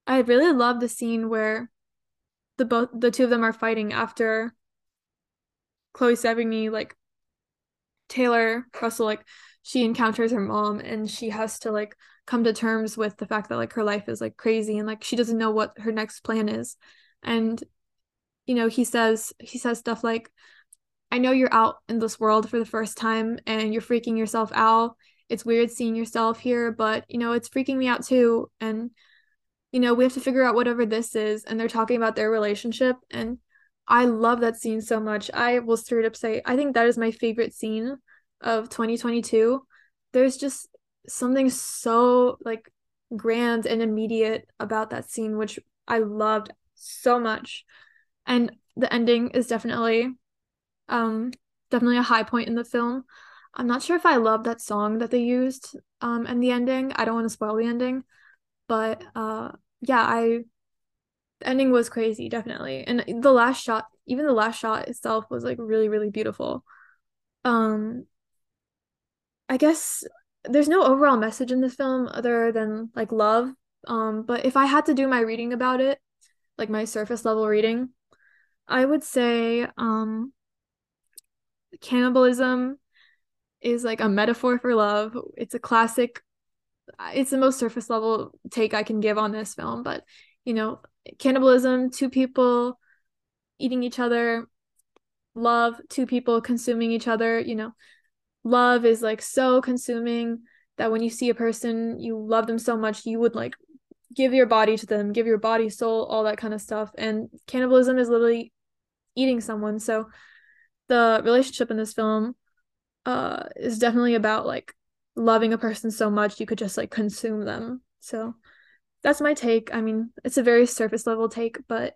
I really love the scene where the both the two of them are fighting after Chloe Sevigny like Taylor Russell like she encounters her mom and she has to like come to terms with the fact that like her life is like crazy and like she doesn't know what her next plan is. And you know he says he says stuff like I know you're out in this world for the first time and you're freaking yourself out it's weird seeing yourself here but you know it's freaking me out too and you know, we have to figure out whatever this is. And they're talking about their relationship. And I love that scene so much. I will straight up say, I think that is my favorite scene of 2022. There's just something so like grand and immediate about that scene, which I loved so much. And the ending is definitely um definitely a high point in the film. I'm not sure if I love that song that they used um in the ending. I don't want to spoil the ending, but uh yeah, I the ending was crazy, definitely. And the last shot, even the last shot itself was like really, really beautiful. Um I guess there's no overall message in this film other than like love. Um, but if I had to do my reading about it, like my surface level reading, I would say um cannibalism is like a metaphor for love. It's a classic it's the most surface level take I can give on this film, but you know, cannibalism, two people eating each other, love, two people consuming each other, you know, love is like so consuming that when you see a person, you love them so much, you would like give your body to them, give your body, soul, all that kind of stuff. And cannibalism is literally eating someone. So the relationship in this film uh is definitely about like loving a person so much you could just like consume them. So that's my take. I mean, it's a very surface level take, but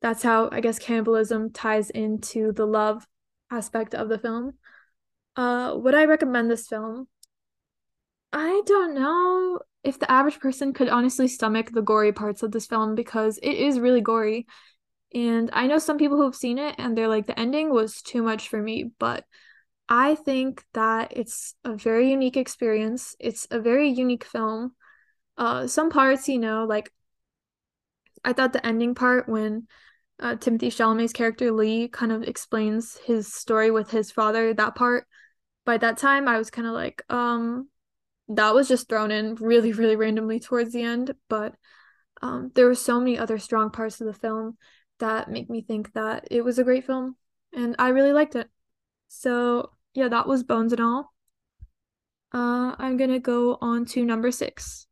that's how I guess cannibalism ties into the love aspect of the film. Uh would I recommend this film? I don't know if the average person could honestly stomach the gory parts of this film because it is really gory. And I know some people who have seen it and they're like the ending was too much for me, but I think that it's a very unique experience. It's a very unique film. Uh, some parts, you know, like I thought the ending part when uh, Timothée Chalamet's character Lee kind of explains his story with his father, that part, by that time I was kind of like, um, that was just thrown in really, really randomly towards the end. But um, there were so many other strong parts of the film that make me think that it was a great film, and I really liked it. So yeah, that was Bones and All. Uh, I'm gonna go on to number six.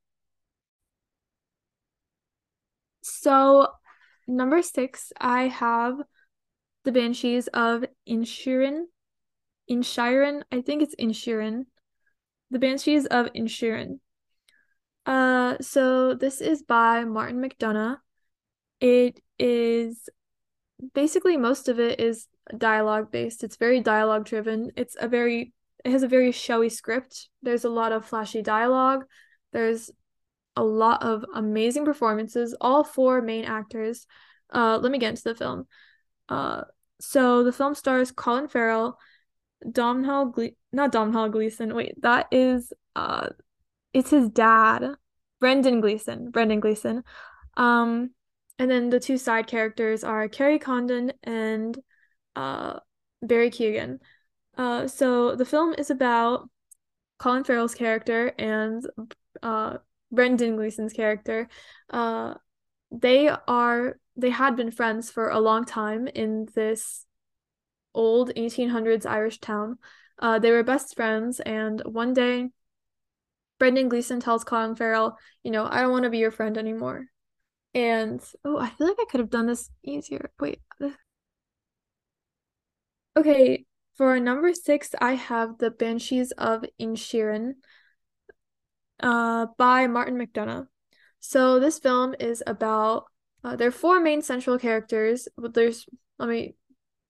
So, number six, I have the Banshees of Inisherin. Inisherin, I think it's Inisherin. The Banshees of Inisherin. Uh, so this is by Martin McDonagh. It is basically most of it is dialogue based. It's very dialogue driven. It's a very it has a very showy script. There's a lot of flashy dialogue. There's a lot of amazing performances, all four main actors. Uh, let me get into the film. Uh, so the film stars Colin Farrell, Domhnall Gle- not Domhnall Gleeson. Wait, that is uh, it's his dad, Brendan Gleeson. Brendan Gleeson. Um, and then the two side characters are Kerry Condon and uh Barry Keoghan. Uh, so the film is about Colin Farrell's character and uh, Brendan Gleeson's character. Uh, they are they had been friends for a long time in this old 1800s Irish town. Uh, they were best friends, and one day, Brendan Gleeson tells Colin Farrell, "You know, I don't want to be your friend anymore." And oh, I feel like I could have done this easier. Wait. Okay, for number six, I have The Banshees of Inisherin uh, by Martin McDonagh. So this film is about uh, there are four main central characters. There's let me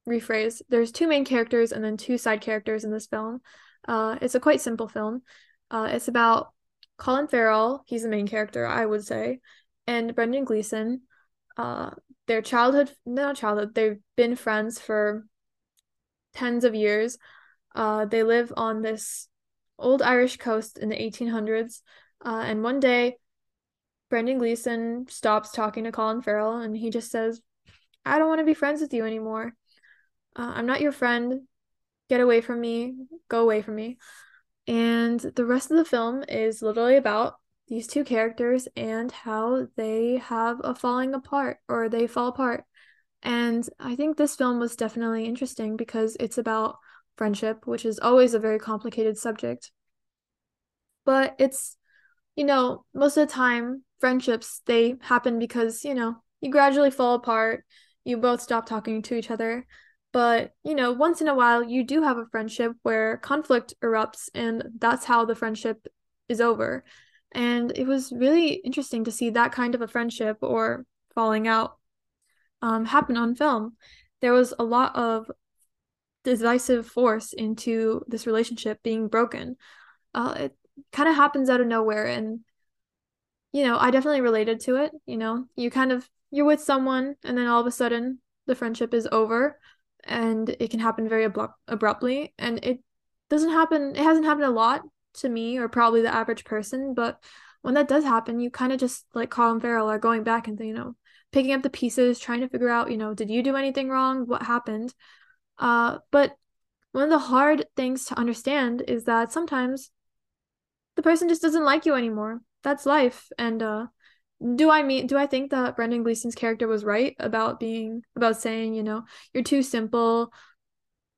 rephrase. There's two main characters and then two side characters in this film. Uh, it's a quite simple film. Uh, it's about Colin Farrell. He's the main character, I would say, and Brendan Gleeson. Uh, their childhood, not childhood. They've been friends for tens of years. Uh, they live on this old Irish coast in the 1800s. Uh, and one day, Brendan Gleeson stops talking to Colin Farrell and he just says, I don't want to be friends with you anymore. Uh, I'm not your friend. Get away from me. Go away from me. And the rest of the film is literally about these two characters and how they have a falling apart or they fall apart. And I think this film was definitely interesting because it's about friendship, which is always a very complicated subject. But it's, you know, most of the time, friendships, they happen because, you know, you gradually fall apart, you both stop talking to each other. But, you know, once in a while, you do have a friendship where conflict erupts, and that's how the friendship is over. And it was really interesting to see that kind of a friendship or falling out um, happen on film. There was a lot of decisive force into this relationship being broken. Uh, it kind of happens out of nowhere, and you know, I definitely related to it. You know, you kind of you're with someone, and then all of a sudden the friendship is over, and it can happen very abrupt- abruptly, and it doesn't happen. It hasn't happened a lot to me, or probably the average person, but when that does happen, you kind of just like Colin Farrell are going back and you know picking up the pieces, trying to figure out, you know, did you do anything wrong? What happened? Uh, but one of the hard things to understand is that sometimes the person just doesn't like you anymore. That's life. And uh, do I mean do I think that Brendan Gleeson's character was right about being about saying, you know, you're too simple,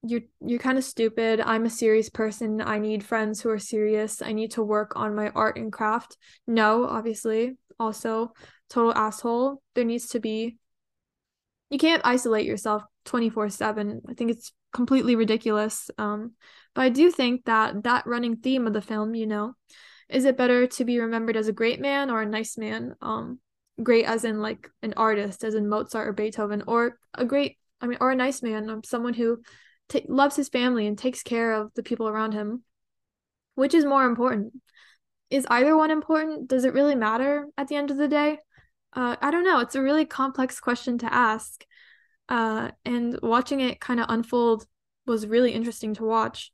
you're you're kind of stupid. I'm a serious person. I need friends who are serious. I need to work on my art and craft. No, obviously. Also, total asshole. There needs to be you can't isolate yourself 24/7. I think it's completely ridiculous. Um but I do think that that running theme of the film, you know, is it better to be remembered as a great man or a nice man? Um great as in like an artist as in Mozart or Beethoven or a great I mean or a nice man, um, someone who t- loves his family and takes care of the people around him. Which is more important? Is either one important? Does it really matter at the end of the day? Uh, I don't know. It's a really complex question to ask. Uh, and watching it kind of unfold was really interesting to watch.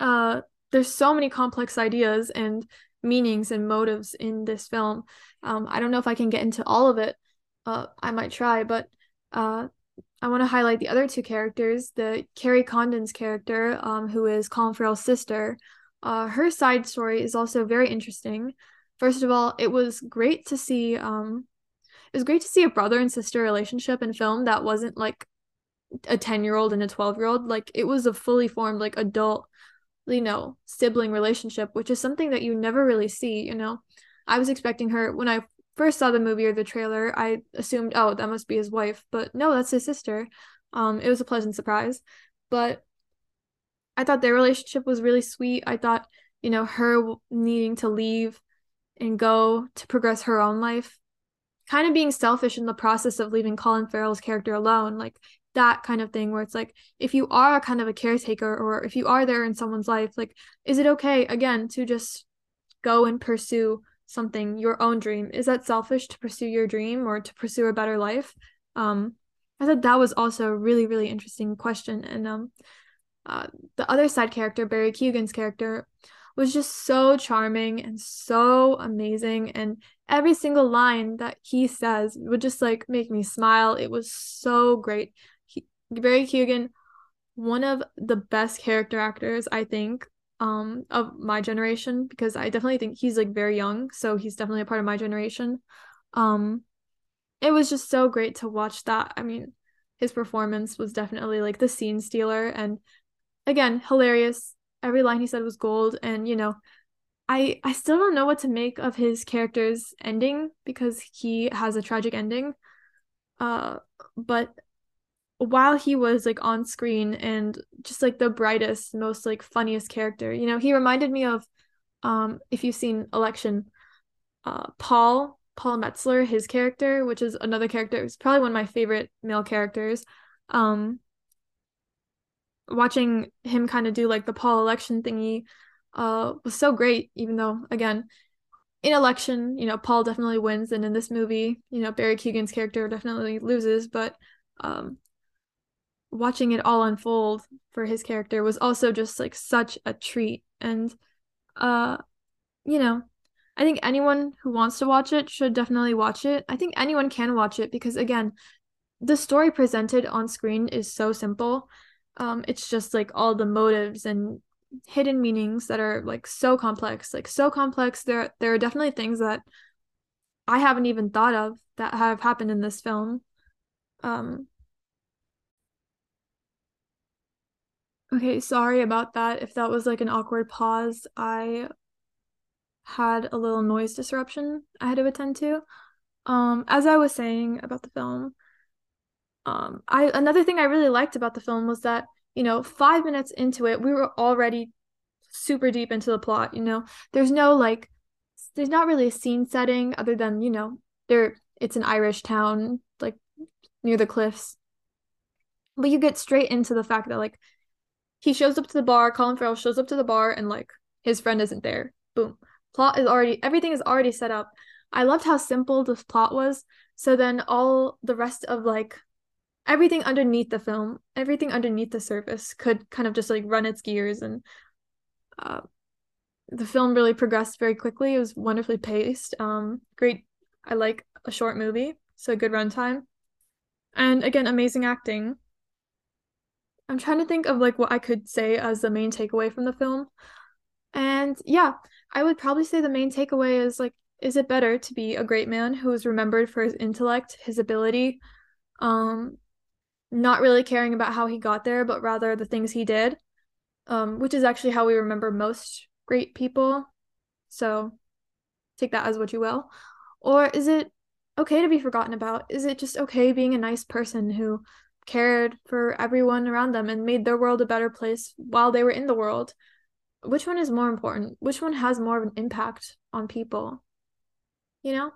Uh, there's so many complex ideas and meanings and motives in this film. Um, I don't know if I can get into all of it. Uh, I might try, but uh, I want to highlight the other two characters. The Kerry Condon's character, um, who is Colin Farrell's sister. Uh, her side story is also very interesting. First of all, it was great to see um it was great to see a brother and sister relationship in film that wasn't like a 10-year-old and a 12-year-old. Like it was a fully formed like adult, you know, sibling relationship, which is something that you never really see, you know. I was expecting her when I first saw the movie or the trailer, I assumed, oh, that must be his wife, but no, that's his sister. Um, it was a pleasant surprise, but I thought their relationship was really sweet. I thought, you know, her needing to leave and go to progress her own life kind of being selfish in the process of leaving Colin Farrell's character alone like that kind of thing where it's like if you are kind of a caretaker or if you are there in someone's life like is it okay again to just go and pursue something, your own dream, is that selfish to pursue your dream or to pursue a better life? Um, I thought that was also a really, really interesting question. And um, uh, the other side character, Barry Keoghan's character, was just so charming and so amazing. And every single line that he says would just like make me smile. It was so great. He, Barry Keoghan, one of the best character actors, I think, um, of my generation, because I definitely think he's like very young, so he's definitely a part of my generation. Um, it was just so great to watch that. I mean, his performance was definitely like the scene stealer and again, hilarious every line he said was gold and you know i i still don't know what to make of his character's ending because he has a tragic ending. Uh but while he was like on screen and just like the brightest most like funniest character you know he reminded me of um if you've seen election uh paul paul metzler his character which is another character it's probably one of my favorite male characters. Um watching him kind of do like the Paul election thingy uh was so great even though again in election you know Paul definitely wins and in this movie you know Barry Keoghan's character definitely loses but um watching it all unfold for his character was also just like such a treat and uh you know I think anyone who wants to watch it should definitely watch it. I think anyone can watch it because again, the story presented on screen is so simple um it's just like all the motives and hidden meanings that are like so complex like so complex. There there are definitely things that i haven't even thought of that have happened in this film. Um okay sorry about that. If that was like an awkward pause i had a little noise disruption i had to attend to. Um as i was saying about the film um i another thing i really liked about the film was that you know 5 minutes into it we were already super deep into the plot you know? There's no like there's not really a scene setting other than you know there it's an irish town like near the cliffs. But you get straight into the fact that like he shows up to the bar colin farrell shows up to the bar and like his friend isn't there. Boom. Plot is already everything is already set up. I loved how simple this plot was. So then all the rest of like everything underneath the film, everything underneath the surface could kind of just like run its gears and uh, the film really progressed very quickly. It was wonderfully paced. Um, great. I like a short movie, so good runtime. And again, amazing acting. I'm trying to think of like what I could say as the main takeaway from the film. And yeah, I would probably say the main takeaway is like, is it better to be a great man who is remembered for his intellect, his ability, um, not really caring about how he got there, but rather the things he did, um, which is actually how we remember most great people. So take that as what you will. Or is it okay to be forgotten about? Is it just okay being a nice person who cared for everyone around them and made their world a better place while they were in the world? Which one is more important? Which one has more of an impact on people? You know?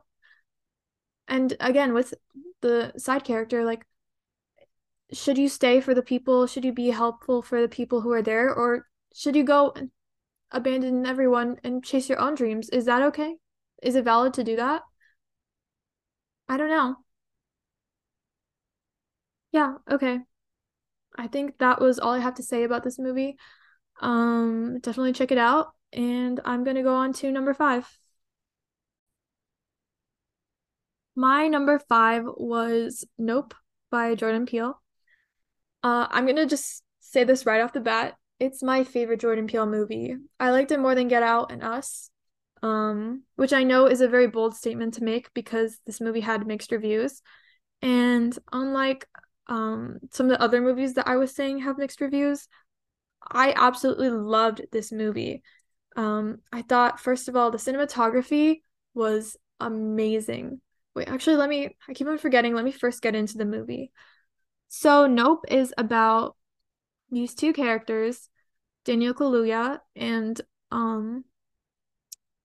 And again, with the side character, like should you stay for the people? Should you be helpful for the people who are there? Or should you go and abandon everyone and chase your own dreams? Is that okay? Is it valid to do that? I don't know. Yeah, okay. I think that was all I have to say about this movie. Um, definitely check it out. And I'm gonna go on to number five. My number five was Nope by Jordan Peele. Uh, I'm gonna just say this right off the bat. It's my favorite Jordan Peele movie. I liked it more than Get Out and Us, um, which I know is a very bold statement to make because this movie had mixed reviews. And unlike um, some of the other movies that I was saying have mixed reviews, I absolutely loved this movie. Um, I thought, first of all, the cinematography was amazing. Wait, actually, let me, I keep on forgetting. Let me first get into the movie. So Nope is about these two characters, Daniel Kaluuya and um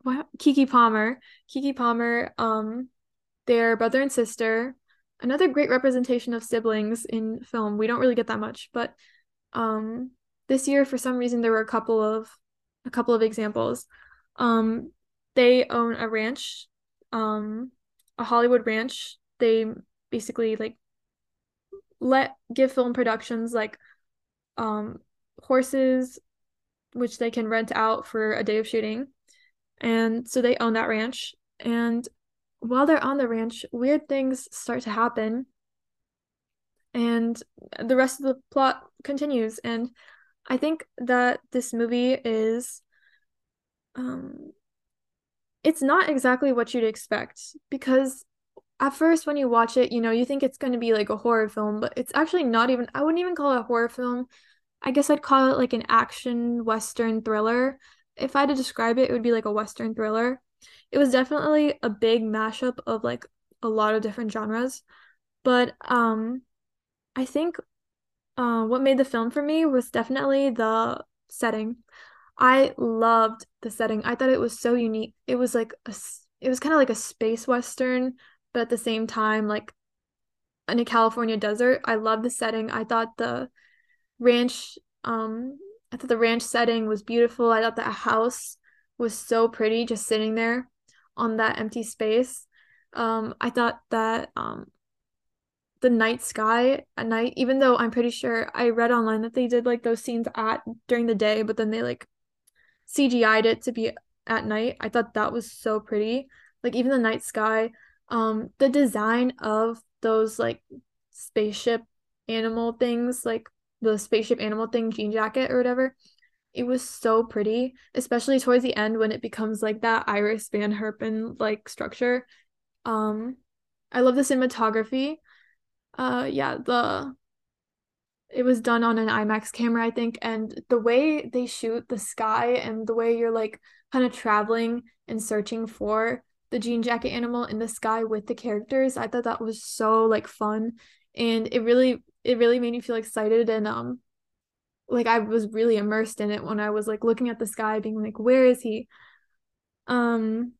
what Keke Palmer. Kiki Palmer, um, their brother and sister. Another great representation of siblings in film. We don't really get that much, but um this year for some reason there were a couple of a couple of examples. Um they own a ranch, um, a Hollywood ranch. They basically like let give film productions like um horses which they can rent out for a day of shooting. And so they own that ranch. And while they're on the ranch, weird things start to happen. And the rest of the plot continues. And I think that this movie is um it's not exactly what you'd expect because at first when you watch it, you know, you think it's going to be like a horror film, but it's actually not even I wouldn't even call it a horror film. I guess I'd call it like an action western thriller. If I had to describe it, it would be like a western thriller. It was definitely a big mashup of like a lot of different genres, but um I think uh, what made the film for me was definitely the setting. I loved the setting. I thought it was so unique. It was like a it was kind of like a space western, but at the same time like in a California desert. I love the setting. I thought the ranch um I thought the ranch setting was beautiful. I thought that house was so pretty just sitting there on that empty space. Um I thought that um the night sky at night even though I'm pretty sure I read online that they did like those scenes at during the day but then they like CGI'd it to be at night. I thought that was so pretty. Like even the night sky, um the design of those like spaceship animal things like the spaceship animal thing jean jacket or whatever it was so pretty especially towards the end when it becomes like that iris van herpen like structure. Um i love the cinematography. Uh yeah the it was done on an imax camera i think and the way they shoot the sky and the way you're like kind of traveling and searching for the jean jacket animal in the sky with the characters. I thought that was so like fun and it really it really made me feel excited and um like I was really immersed in it when I was like looking at the sky being like where is he? Um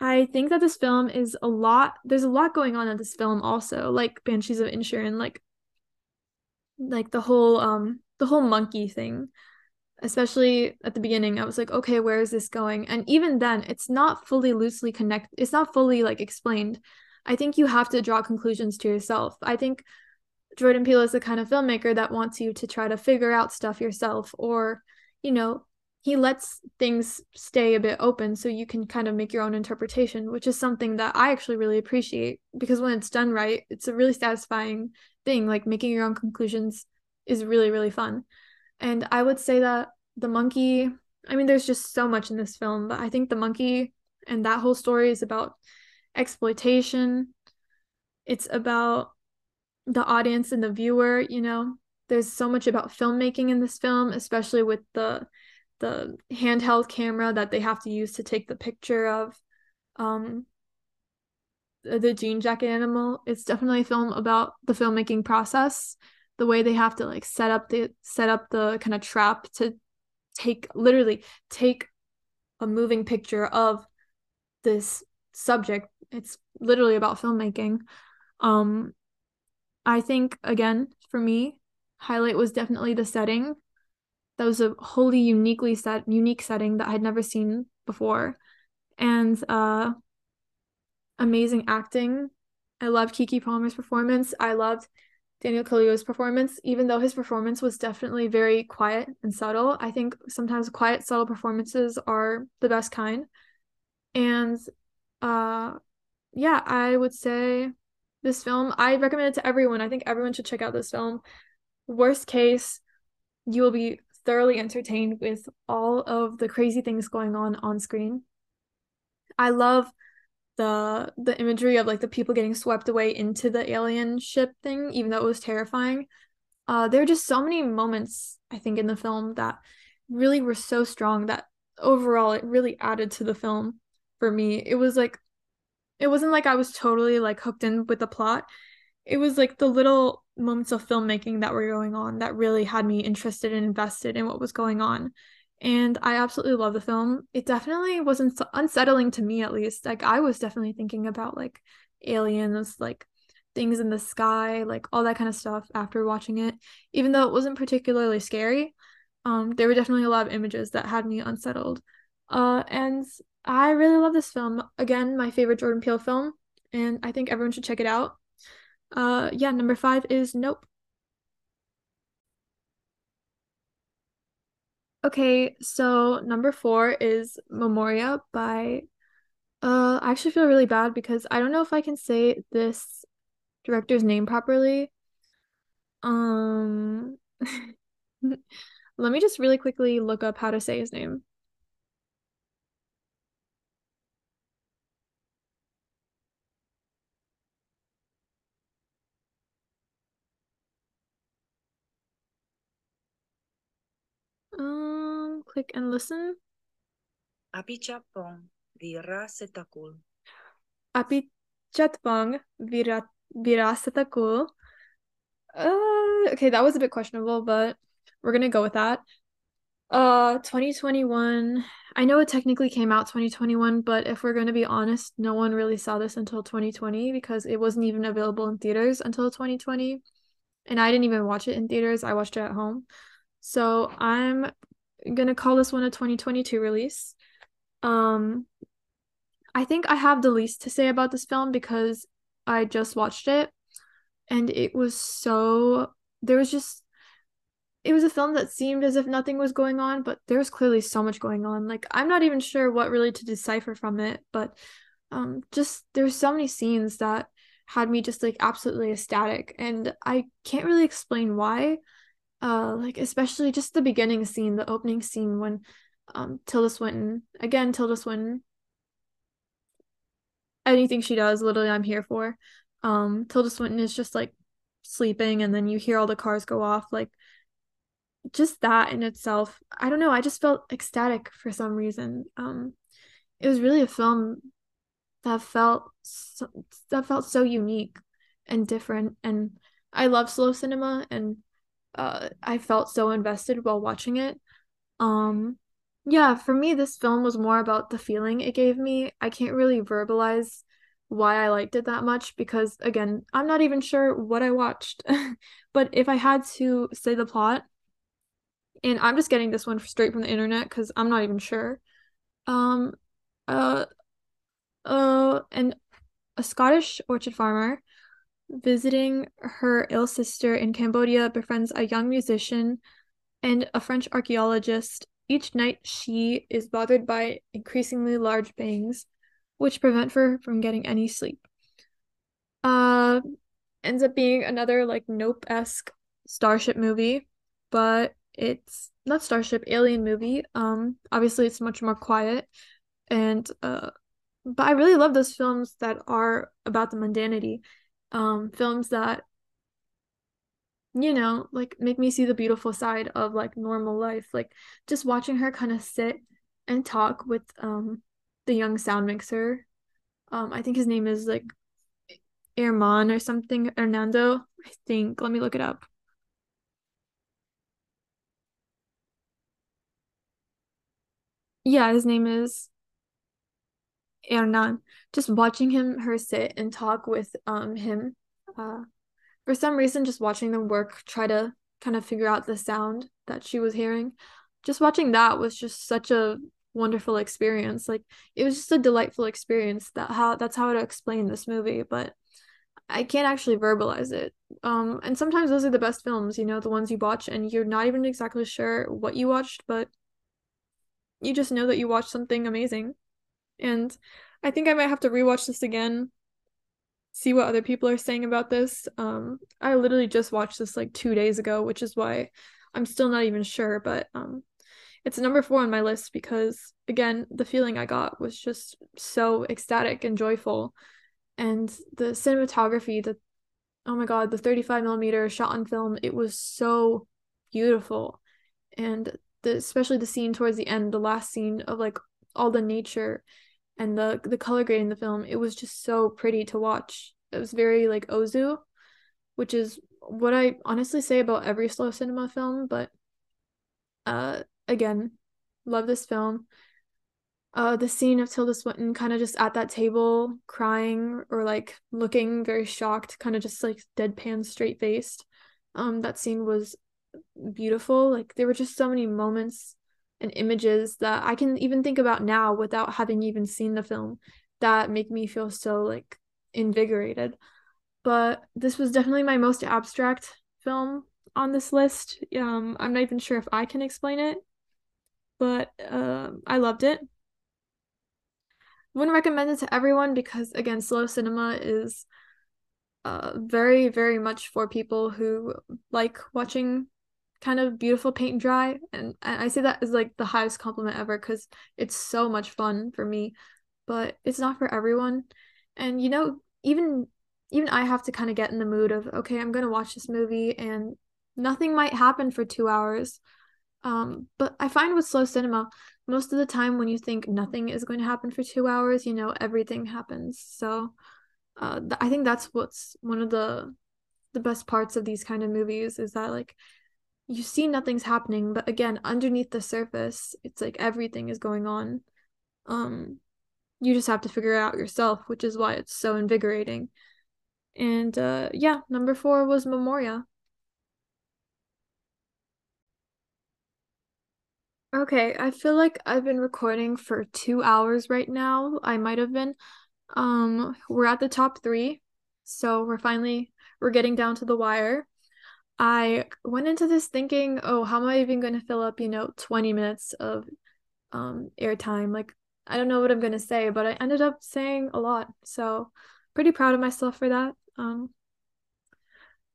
I think that this film is a lot there's a lot going on in this film also like Banshees of Inisherin like like the whole um the whole monkey thing especially at the beginning i was like okay where is this going? And even then it's not fully loosely connect it's not fully like explained. I think you have to draw conclusions to yourself. I think jordan peele is the kind of filmmaker that wants you to try to figure out stuff yourself or you know he lets things stay a bit open so you can kind of make your own interpretation which is something that i actually really appreciate because when it's done right it's a really satisfying thing. Like making your own conclusions is really really fun and I would say that the monkey, I mean, there's just so much in this film, but I think the monkey and that whole story is about exploitation. It's about the audience and the viewer, you know. There's so much about filmmaking in this film, especially with the the handheld camera that they have to use to take the picture of um the jean jacket animal. It's definitely a film about the filmmaking process the way they have to like set up the set up the kind of trap to take literally take a moving picture of this subject. It's literally about filmmaking. Um i think again for me highlight was definitely the setting. That was a wholly uniquely set unique setting that i'd never seen before. And uh amazing acting. I loved Keke Palmer's performance. I loved Daniel Kaluuya's performance, even though his performance was definitely very quiet and subtle. I think sometimes quiet, subtle performances are the best kind. And uh yeah, I would say this film, I recommend it to everyone. I think everyone should check out this film. Worst case, you will be thoroughly entertained with all of the crazy things going on on screen. I love the the imagery of like the people getting swept away into the alien ship thing, even though it was terrifying. Uh, there are just so many moments I think in the film that really were so strong that overall it really added to the film for me. It was like it wasn't like I was totally like hooked in with the plot. It was like the little moments of filmmaking that were going on that really had me interested and invested in what was going on and I absolutely love the film. It definitely wasn't unsettling to me, at least. Like I was definitely thinking about like aliens, like things in the sky, like all that kind of stuff after watching it. Even though it wasn't particularly scary, um, there were definitely a lot of images that had me unsettled. Uh, and I really love this film. Again, my favorite Jordan Peele film, and I think everyone should check it out. Uh, yeah, number five is Nope. Okay, so number four is Memoria by uh I actually feel really bad because I don't know if I can say this director's name properly. Um <laughs> let me just really quickly look up how to say his name. Um, click and listen. Apichatpong Weerasethakul. Apichatpong Vira Weerasethakul. Uh, okay, that was a bit questionable, but we're gonna go with that. Uh, 2021. I know it technically came out 2021, but if we're gonna be honest, no one really saw this until 2020 because it wasn't even available in theaters until 2020. And I didn't even watch it in theaters, I watched it at home. So I'm gonna call this one a 2022 release. Um, I think I have the least to say about this film because I just watched it and it was so there was just it was a film that seemed as if nothing was going on, but there's clearly so much going on. Like I'm not even sure what really to decipher from it, but um just there's so many scenes that had me just like absolutely ecstatic and I can't really explain why. Uh like especially just the beginning scene, the opening scene when um Tilda Swinton, again Tilda Swinton anything she does, literally I'm here for. Um Tilda Swinton is just like sleeping and then you hear all the cars go off like just that in itself, I don't know, I just felt ecstatic for some reason. Um, it was really a film that felt so, that felt so unique and different, and I love slow cinema, and uh, I felt so invested while watching it. Um, yeah, for me, this film was more about the feeling it gave me. I can't really verbalize why I liked it that much because, again, I'm not even sure what I watched. <laughs> but if I had to say the plot, and I'm just getting this one straight from the internet because I'm not even sure. Um, uh, uh, and a Scottish orchard farmer visiting her ill sister in Cambodia befriends a young musician and a French archaeologist. Each night, she is bothered by increasingly large bangs, which prevent her from getting any sleep. Uh, ends up being another like Nope esque starship movie, but it's not Starship Alien movie. Um, obviously it's much more quiet, and uh, but I really love those films that are about the mundanity, um, films that you know like make me see the beautiful side of like normal life. Like just watching her kind of sit and talk with um the young sound mixer. Um, I think his name is like Herman or something. Hernando, I think. Let me look it up. Yeah, his name is Hernan. Just watching him her sit and talk with um him. Uh for some reason just watching them work, try to kind of figure out the sound that she was hearing. Just watching that was just such a wonderful experience. Like it was just a delightful experience that how that's how to explain this movie, but I can't actually verbalize it. Um and sometimes those are the best films, you know, the ones you watch and you're not even exactly sure what you watched, but you just know that you watched something amazing. And I think I might have to rewatch this again, see what other people are saying about this. Um, I literally just watched this like two days ago, which is why I'm still not even sure, but um, it's number four on my list because again, the feeling I got was just so ecstatic and joyful. And the cinematography, the oh my god, the 35 millimeter shot on film, it was so beautiful. And the especially the scene towards the end, the last scene of like all the nature and the the color grade in the film, it was just so pretty to watch. It was very like Ozu, which is what I honestly say about every slow cinema film, but uh again, love this film. Uh the scene of Tilda Swinton kind of just at that table crying or like looking very shocked, kind of just like deadpan straight faced. Um that scene was beautiful. Like there were just so many moments and images that I can even think about now without having even seen the film that make me feel so like invigorated. But this was definitely my most abstract film on this list. Um, I'm not even sure if I can explain it, but uh, I loved it. Wouldn't recommend it to everyone because again, slow cinema is uh, very, very much for people who like watching kind of beautiful paint and dry. And, and I say that as like the highest compliment ever because it's so much fun for me, but it's not for everyone. And you know, even even I have to kind of get in the mood of okay, I'm gonna watch this movie and nothing might happen for two hours. Um, but I find with slow cinema, most of the time when you think nothing is going to happen for two hours, you know, everything happens. So uh, th- I think that's what's one of the the best parts of these kind of movies is that like you see nothing's happening, but again, underneath the surface, it's like everything is going on. Um, you just have to figure it out yourself, which is why it's so invigorating. And uh, yeah, number four was Memoria. Okay, I feel like I've been recording for two hours right now. I might have been. Um, we're at the top three, so we're finally we're getting down to the wire. I went into this thinking, oh, how am I even going to fill up, you know, 20 minutes of um airtime? Like, I don't know what I'm going to say, but I ended up saying a lot. So, pretty proud of myself for that. Um,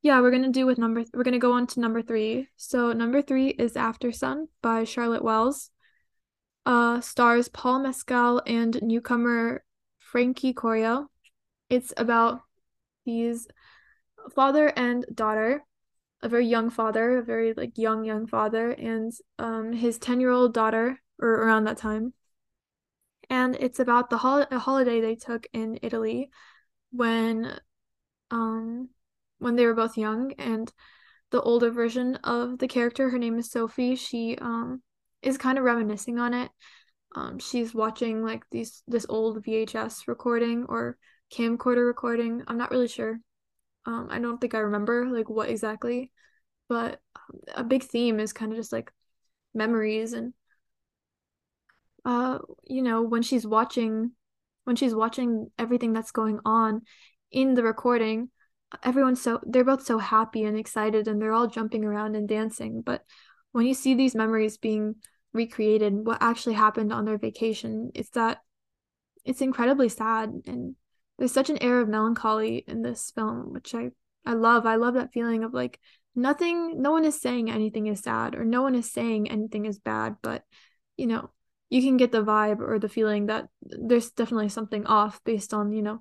yeah, we're gonna do with number. We're gonna go on to number three. So number three is Aftersun by Charlotte Wells. Uh, stars Paul Mescal and newcomer Frankie Corio. It's about these father and daughter, a very young father, a very like young young father, and um his ten year old daughter, or around that time. And it's about the hol- a holiday they took in Italy when um when they were both young and the older version of the character her name is sophie she um is kind of reminiscing on it um she's watching like these this old vhs recording or camcorder recording i'm not really sure um i don't think i remember like what exactly but um, a big theme is kind of just like memories and uh you know when she's watching when she's watching everything that's going on in the recording everyone's so they're both so happy and excited and they're all jumping around and dancing but when you see these memories being recreated what actually happened on their vacation it's that it's incredibly sad and there's such an air of melancholy in this film which i i love. I love that feeling of like nothing no one is saying anything is sad or no one is saying anything is bad but you know you can get the vibe or the feeling that there's definitely something off based on you know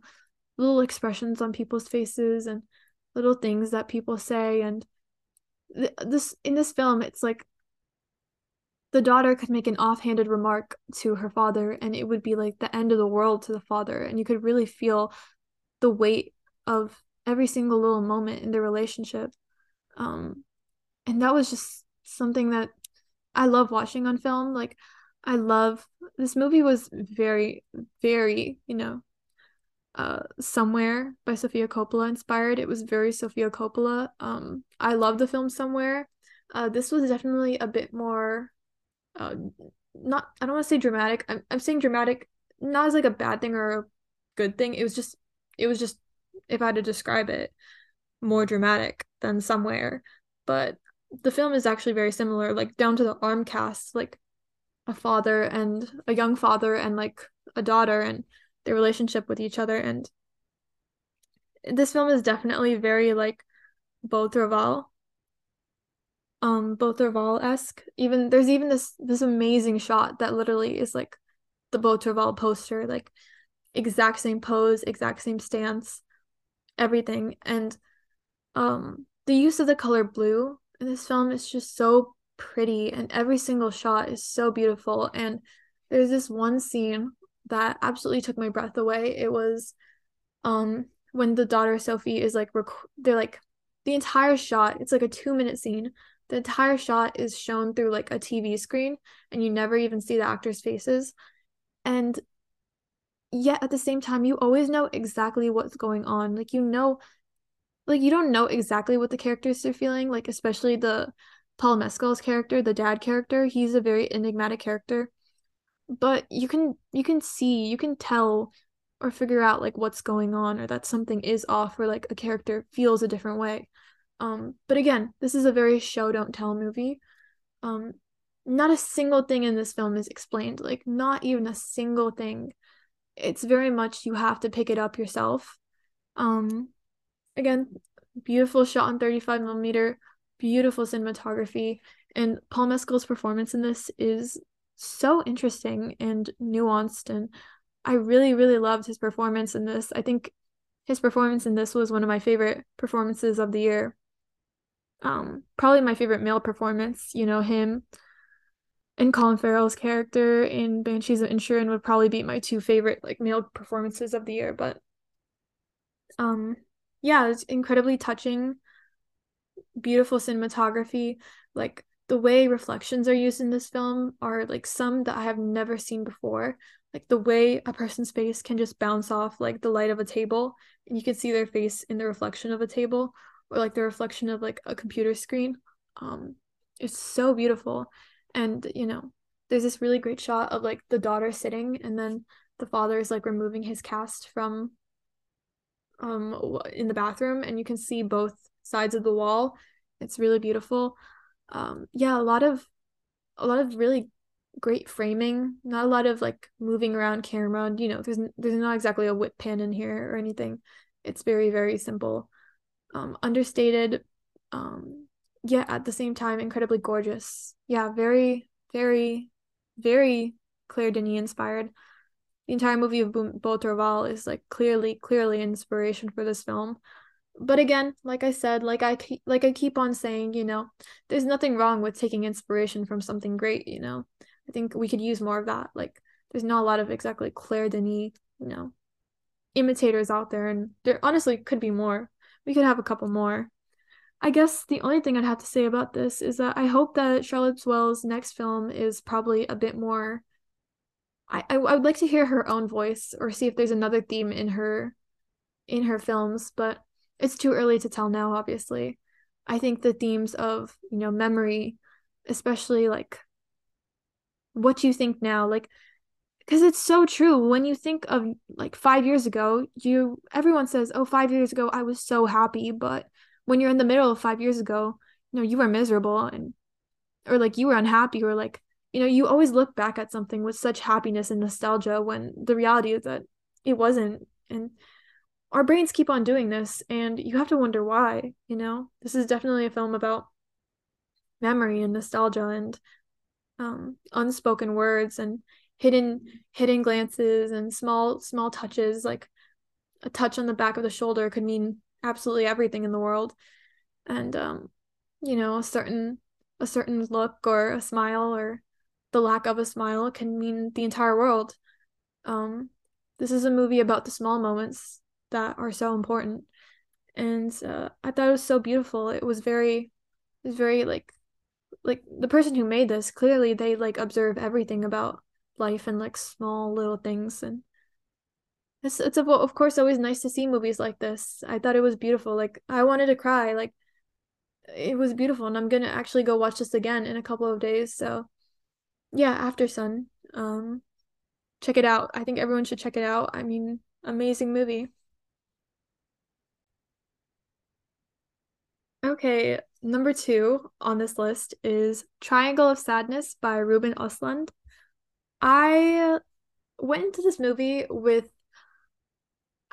little expressions on people's faces and little things that people say. And th- this in this film it's like the daughter could make an offhanded remark to her father and it would be like the end of the world to the father and you could really feel the weight of every single little moment in their relationship um and that was just something that I love watching on film like I love this movie was very very you know uh somewhere by Sofia Coppola inspired. It was very Sofia Coppola. Um I love the film somewhere. Uh this was definitely a bit more uh not I don't want to say dramatic. I'm I'm saying dramatic not as like a bad thing or a good thing. It was just it was just if I had to describe it more dramatic than somewhere. But the film is actually very similar, like down to the arm cast, like a father and a young father and like a daughter and their relationship with each other and this film is definitely very like Beau Travail um Beau Travail-esque even there's even this this amazing shot that literally is like the Travail poster like exact same pose exact same stance everything and um the use of the color blue in this film is just so pretty and every single shot is so beautiful and there's this one scene that absolutely took my breath away. It was um when the daughter Sophie is like rec- they're like the entire shot, it's like a 2 minute scene. The entire shot is shown through like a TV screen and you never even see the actors' faces. And yet at the same time you always know exactly what's going on. Like you know like you don't know exactly what the characters are feeling, like especially the Paul Mescal's character, the dad character, he's a very enigmatic character. But you can you can see, you can tell or figure out like what's going on or that something is off or like a character feels a different way. Um, but again, this is a very show don't tell movie. Um, not a single thing in this film is explained, like not even a single thing. It's very much you have to pick it up yourself. Um, again, beautiful shot on 35 millimeter, beautiful cinematography, and Paul Mescal's performance in this is so interesting and nuanced and I really really loved his performance in this. I think his performance in this was one of my favorite performances of the year. Um probably my favorite male performance, you know, him and Colin Farrell's character in Banshees of Inisherin would probably be my two favorite like male performances of the year, but um yeah, it's incredibly touching, beautiful cinematography, like the way reflections are used in this film are like some that I have never seen before. Like the way a person's face can just bounce off like the light of a table and you can see their face in the reflection of a table or like the reflection of like a computer screen. Um it's so beautiful. And you know there's this really great shot of like the daughter sitting and then the father is like removing his cast from um in the bathroom and you can see both sides of the wall. It's really beautiful. Um yeah a lot of a lot of really great framing not a lot of like moving around camera you know there's there's not exactly a whip pan in here or anything. It's very very simple um understated um yeah, at the same time, incredibly gorgeous. Yeah, very, very, very Claire Denis inspired. The entire movie of Beau Travail is like clearly, clearly inspiration for this film. But again, like I said, like I keep, like I keep on saying, you know, there's nothing wrong with taking inspiration from something great. You know, I think we could use more of that. Like, there's not a lot of exactly Claire Denis, you know, imitators out there, and there honestly could be more. We could have a couple more. I guess the only thing I'd have to say about this is that I hope that Charlotte Wells' next film is probably a bit more. I, I would like to hear her own voice or see if there's another theme in her in her films, but it's too early to tell now, obviously. I think the themes of, you know, memory, especially like what you think now, like because it's so true when you think of like 5 years ago, you everyone says, "Oh, 5 years ago I was so happy," but when you're in the middle of five years ago, you know, you were miserable and or like you were unhappy or like, you know, you always look back at something with such happiness and nostalgia when the reality is that it wasn't. And our brains keep on doing this and you have to wonder why, you know? This is definitely a film about memory and nostalgia and um, unspoken words and hidden hidden glances and small small touches like a touch on the back of the shoulder could mean absolutely everything in the world. And um you know a certain a certain look or a smile or the lack of a smile can mean the entire world. Um this is a movie about the small moments that are so important. And uh, i thought it was so beautiful. It was very it was very like like the person who made this clearly they like observe everything about life and like small little things and it's it's of, of course always nice to see movies like this. I thought it was beautiful. Like I wanted to cry. Like it was beautiful, and I'm gonna actually go watch this again in a couple of days. So yeah, Aftersun. Um, check it out. I think everyone should check it out. I mean, amazing movie. Okay, number two on this list is Triangle of Sadness by Ruben Östlund. I went into this movie with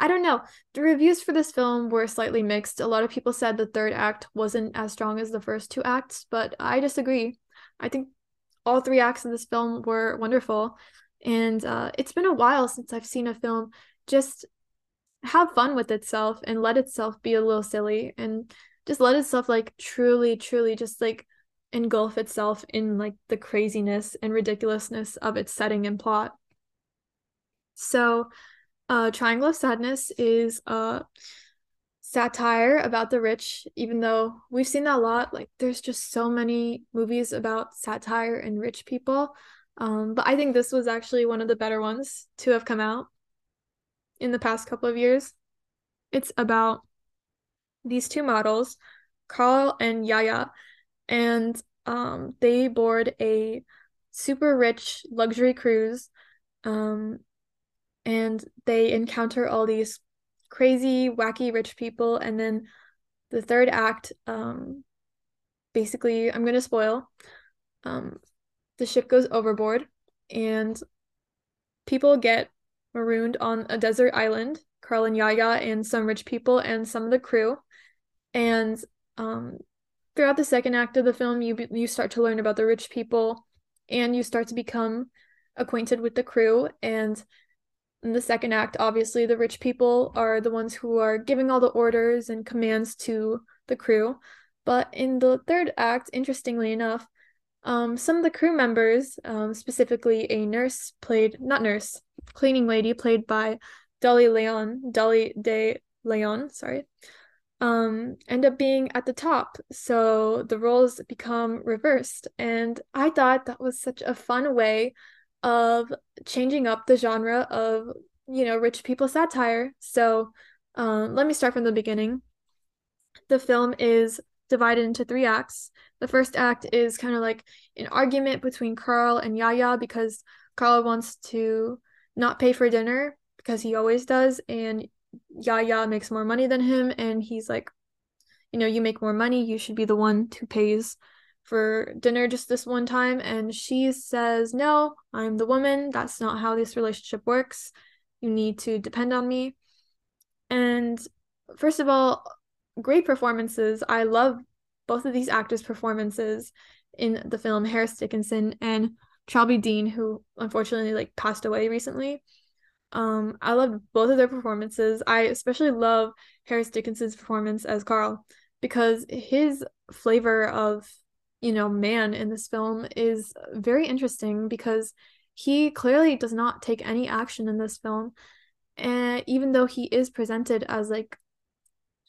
I don't know. The reviews for this film were slightly mixed. A lot of people said the third act wasn't as strong as the first two acts, but I disagree. I think all three acts of this film were wonderful. And uh, it's been a while since I've seen a film just have fun with itself and let itself be a little silly and just let itself like truly, truly just like engulf itself in like the craziness and ridiculousness of its setting and plot. So uh, Triangle of Sadness is a satire about the rich, even though we've seen that a lot. Like, there's just so many movies about satire and rich people. Um, but I think this was actually one of the better ones to have come out in the past couple of years. It's about these two models, Carl and Yaya, and um, they board a super rich luxury cruise um, and they encounter all these crazy, wacky rich people. And then the third act, um, basically, I'm going to spoil. Um, the ship goes overboard and people get marooned on a desert island. Carl and Yaya and some rich people and some of the crew. And um, throughout the second act of the film, you you start to learn about the rich people, and you start to become acquainted with the crew. And in the second act, obviously, the rich people are the ones who are giving all the orders and commands to the crew. But in the third act, interestingly enough, um, some of the crew members, um, specifically a nurse played, not nurse, cleaning lady played by Dolly Leon, Dolly de Leon, sorry, um, end up being at the top. So the roles become reversed. And I thought that was such a fun way of changing up the genre of, you know, rich people satire. So um, let me start from the beginning. The film is divided into three acts. The first act is kind of like an argument between Carl and Yaya because Carl wants to not pay for dinner because he always does, and Yaya makes more money than him, and he's like, you know, you make more money, you should be the one who pays for dinner just this one time. And she says, No, I'm the woman. That's not how this relationship works. You need to depend on me. And first of all, great performances. I love both of these actors' performances in the film Harris Dickinson and Charlbi Dean, who unfortunately like passed away recently. Um, I loved both of their performances. I especially love Harris Dickinson's performance as Carl because his flavor of, you know, man in this film is very interesting because he clearly does not take any action in this film. And even though he is presented as like,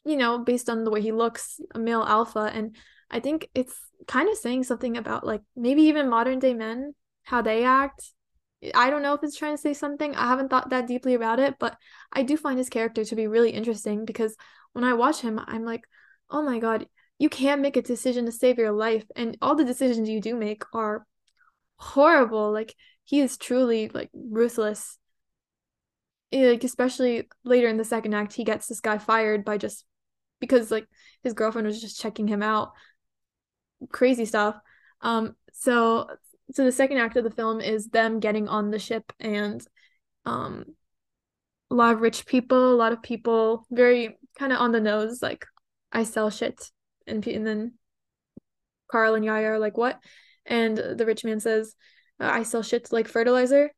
you know, based on the way he looks, a male alpha, and I think it's kind of saying something about like maybe even modern day men, how they act I don't know if it's trying to say something. I haven't thought that deeply about it, but I do find his character to be really interesting because when I watch him, I'm like, oh my God, you can't make a decision to save your life. And all the decisions you do make are horrible. Like, he is truly like ruthless. Like, especially later in the second act, he gets this guy fired by just because like his girlfriend was just checking him out. Crazy stuff. Um, so so the second act of the film is them getting on the ship and um a lot of rich people, a lot of people very kind of on the nose, like I sell shit, and and then Carl and Yaya are like what, and the rich man says, uh, I sell shit like fertilizer,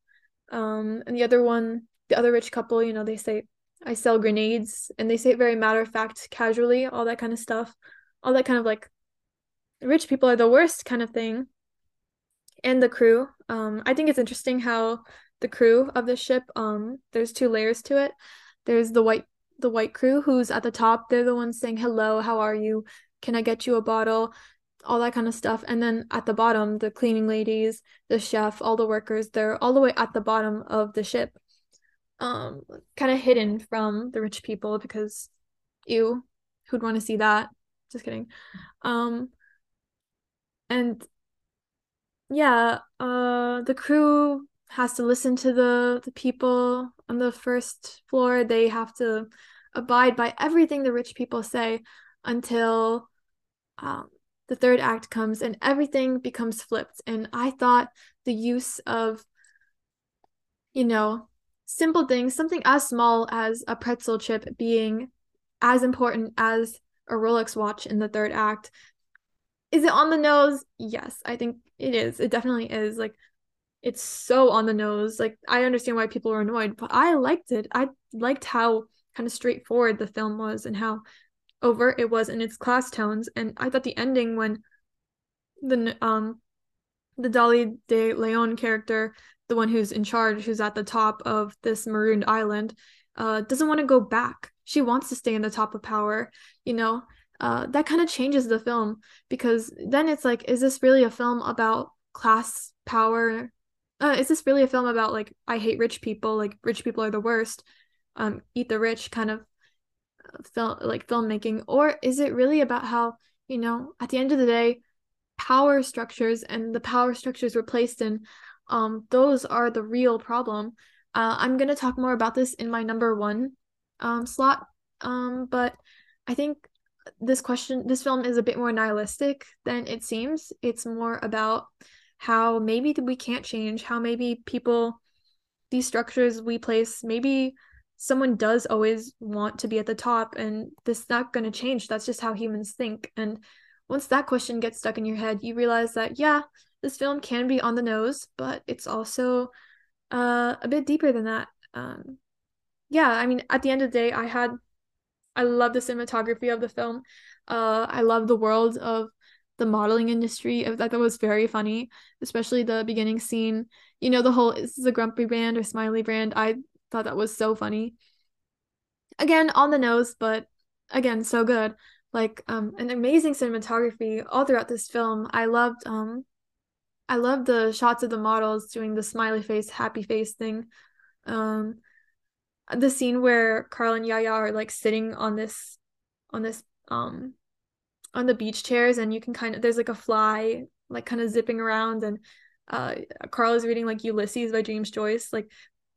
um, and the other one, the other rich couple, you know, they say I sell grenades, and they say it very matter of fact, casually, all that kind of stuff, all that kind of like rich people are the worst kind of thing and the crew. Um, I think it's interesting how the crew of the ship, um, there's two layers to it. There's the white the white crew who's at the top. They're the ones saying hello, how are you? Can I get you a bottle? All that kind of stuff. And then at the bottom, the cleaning ladies, the chef, all the workers, they're all the way at the bottom of the ship. Um, kind of hidden from the rich people because ew, who'd want to see that? Just kidding. Um, and yeah, uh, the crew has to listen to the the people on the first floor. They have to abide by everything the rich people say until um, the third act comes and everything becomes flipped. And I thought the use of, you know, simple things, something as small as a pretzel chip being as important as a Rolex watch in the third act, is it on the nose? Yes, I think it is. It definitely is. Like it's so on the nose. Like I understand why people are annoyed, but I liked it. I liked how kind of straightforward the film was and how overt it was in its class tones. And I thought the ending when the um the Dolly de Leon character, the one who's in charge, who's at the top of this marooned island, uh, doesn't want to go back. She wants to stay in the top of power, you know, uh, that kind of changes the film because then it's like, is this really a film about class power? Uh, is this really a film about like I hate rich people, like rich people are the worst, um, eat the rich kind of uh, film like filmmaking, or is it really about how you know at the end of the day, power structures and the power structures we're placed in, um, those are the real problem. Uh, I'm gonna talk more about this in my number one um, slot, um, but I think this question, this film is a bit more nihilistic than it seems. It's more about how maybe we can't change, how maybe people, these structures we place, maybe someone does always want to be at the top and this is not going to change. That's just how humans think. And once that question gets stuck in your head, you realize that, yeah, this film can be on the nose, but it's also uh, a bit deeper than that. Um, yeah, I mean, at the end of the day, I had, I love the cinematography of the film. Uh, I love the world of the modeling industry. I thought that was very funny, especially the beginning scene. You know, the whole is this a grumpy brand or smiley brand? I thought that was so funny. Again, on the nose, but again, so good. Like um an amazing cinematography all throughout this film. I loved um I loved the shots of the models doing the smiley face, happy face thing. Um the scene where Carl and Yaya are like sitting on this on this um on the beach chairs and you can kind of there's like a fly like kind of zipping around and uh Carl is reading like Ulysses by James Joyce like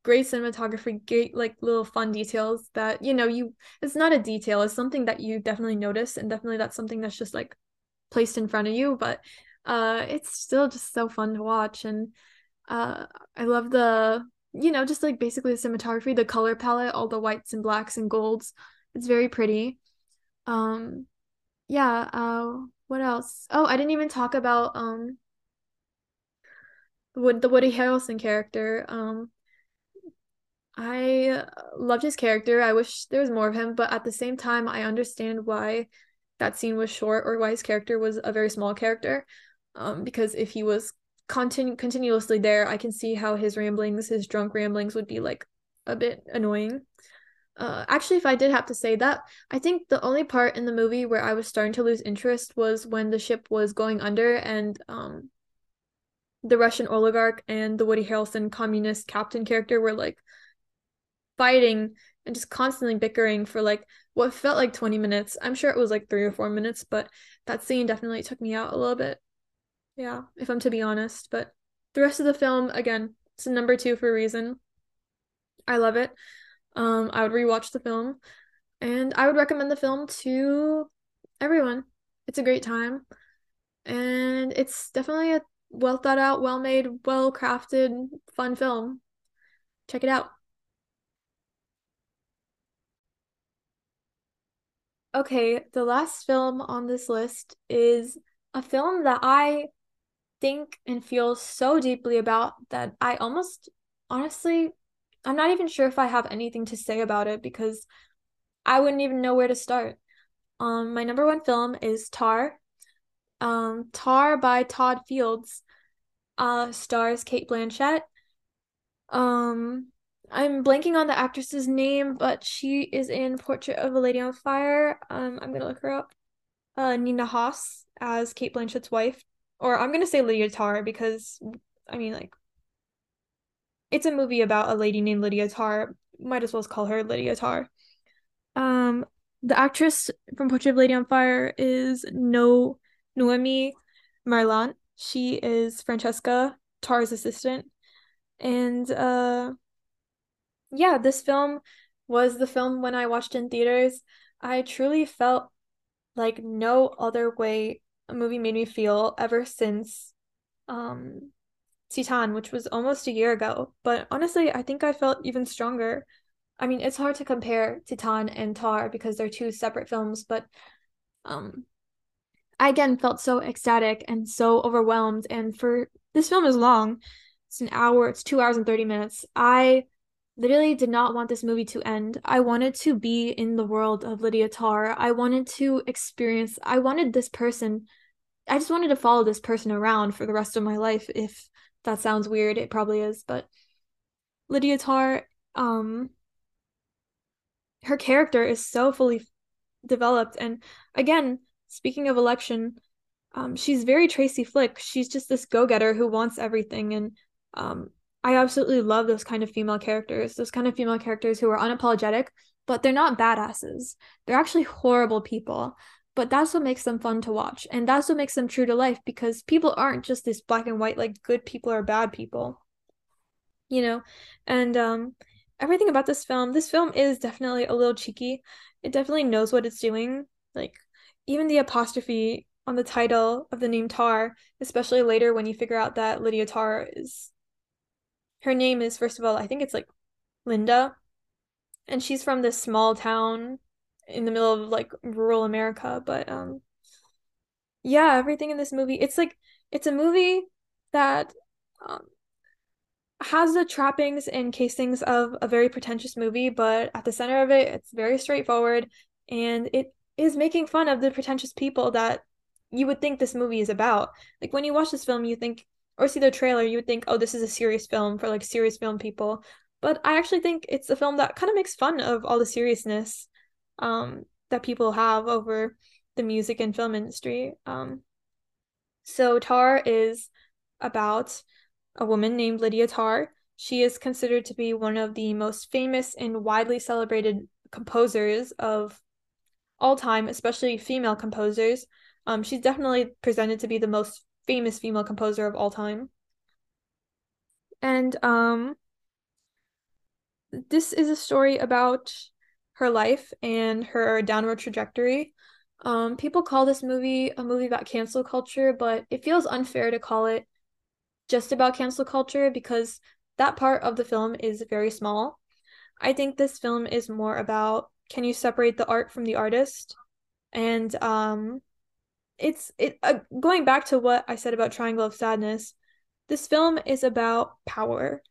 great cinematography great like little fun details that you know you it's not a detail it's something that you definitely notice and definitely that's something that's just like placed in front of you but uh it's still just so fun to watch and uh I love the you know just like basically the cinematography the color palette all the whites and blacks and golds it's very pretty um yeah, uh what else? Oh, I didn't even talk about um the Woody Harrelson character. Um I loved his character. I wish there was more of him, but at the same time I understand why that scene was short or why his character was a very small character. Um because if he was continu- continuously there, I can see how his ramblings, his drunk ramblings would be like a bit annoying. Uh, actually, if I did have to say that, I think the only part in the movie where I was starting to lose interest was when the ship was going under and um, the Russian oligarch and the Woody Harrelson communist captain character were like fighting and just constantly bickering for like what felt like 20 minutes. I'm sure it was like three or four minutes, but that scene definitely took me out a little bit. Yeah, if I'm to be honest. But the rest of the film, again, it's a number two for a reason. I love it. Um, I would rewatch the film and I would recommend the film to everyone. It's a great time. And it's definitely a well thought out, well made, well crafted, fun film. Check it out. Okay, the last film on this list is a film that I think and feel so deeply about that I almost honestly I'm not even sure if I have anything to say about it because I wouldn't even know where to start. Um, my number one film is Tar. Um, Tar by Todd Fields. Uh, stars Cate Blanchett. Um, I'm blanking on the actress's name, but she is in Portrait of a Lady on Fire. Um, I'm gonna look her up. Uh, Nina Hoss as Cate Blanchett's wife, or I'm gonna say Lydia Tar because I mean like it's a movie about a lady named Lydia Tar. Might as well call her Lydia Tar. Um, the actress from Portrait of Lady on Fire is No Noémie Merlant. She is Francesca Tar's assistant, and uh, yeah, this film was the film when I watched in theaters. I truly felt like no other way a movie made me feel ever since um Titane, which was almost a year ago. But honestly, I think I felt even stronger. I mean, it's hard to compare Titane and Tar because they're two separate films, but um I again felt so ecstatic and so overwhelmed. And for this film is long. It's an hour, it's two hours and 30 minutes. I literally did not want this movie to end. I wanted to be in the world of Lydia Tar. I wanted to experience, I wanted this person, I just wanted to follow this person around for the rest of my life if that sounds weird. It probably is, but Lydia Tar, um, her character is so fully developed. And again, speaking of election, um, she's very Tracy Flick. She's just this go-getter who wants everything. And um, I absolutely love those kind of female characters, those kind of female characters who are unapologetic, but they're not badasses. They're actually horrible people. but that's what makes them fun to watch and that's what makes them true to life because people aren't just this black and white like good people or bad people you know and um everything about this film this film is definitely a little cheeky it definitely knows what it's doing like even the apostrophe on the title of the name tar especially later when you figure out that lydia tar is her name is first of all i think it's like linda and she's from this small town in the middle of like rural america but um yeah everything in this movie it's like it's a movie that um, has the trappings and casings of a very pretentious movie, but at the center of it, it's very straightforward and it is making fun of the pretentious people that you would think this movie is about. Like when you watch this film, you think, or see the trailer, you would think, oh, this is a serious film for like serious film people. But I actually think it's a film that kind of makes fun of all the seriousness um, that people have over the music and film industry. Um, so Tar is about a woman named Lydia Tar. She is considered to be one of the most famous and widely celebrated composers of all time, especially female composers. Um, she's definitely presented to be the most famous female composer of all time. And um, this is a story about her life and her downward trajectory. Um, people call this movie a movie about cancel culture, but it feels unfair to call it just about cancel culture because that part of the film is very small. I think this film is more about can you separate the art from the artist? And um it's it uh, going back to what I said about Triangle of Sadness. This film is about power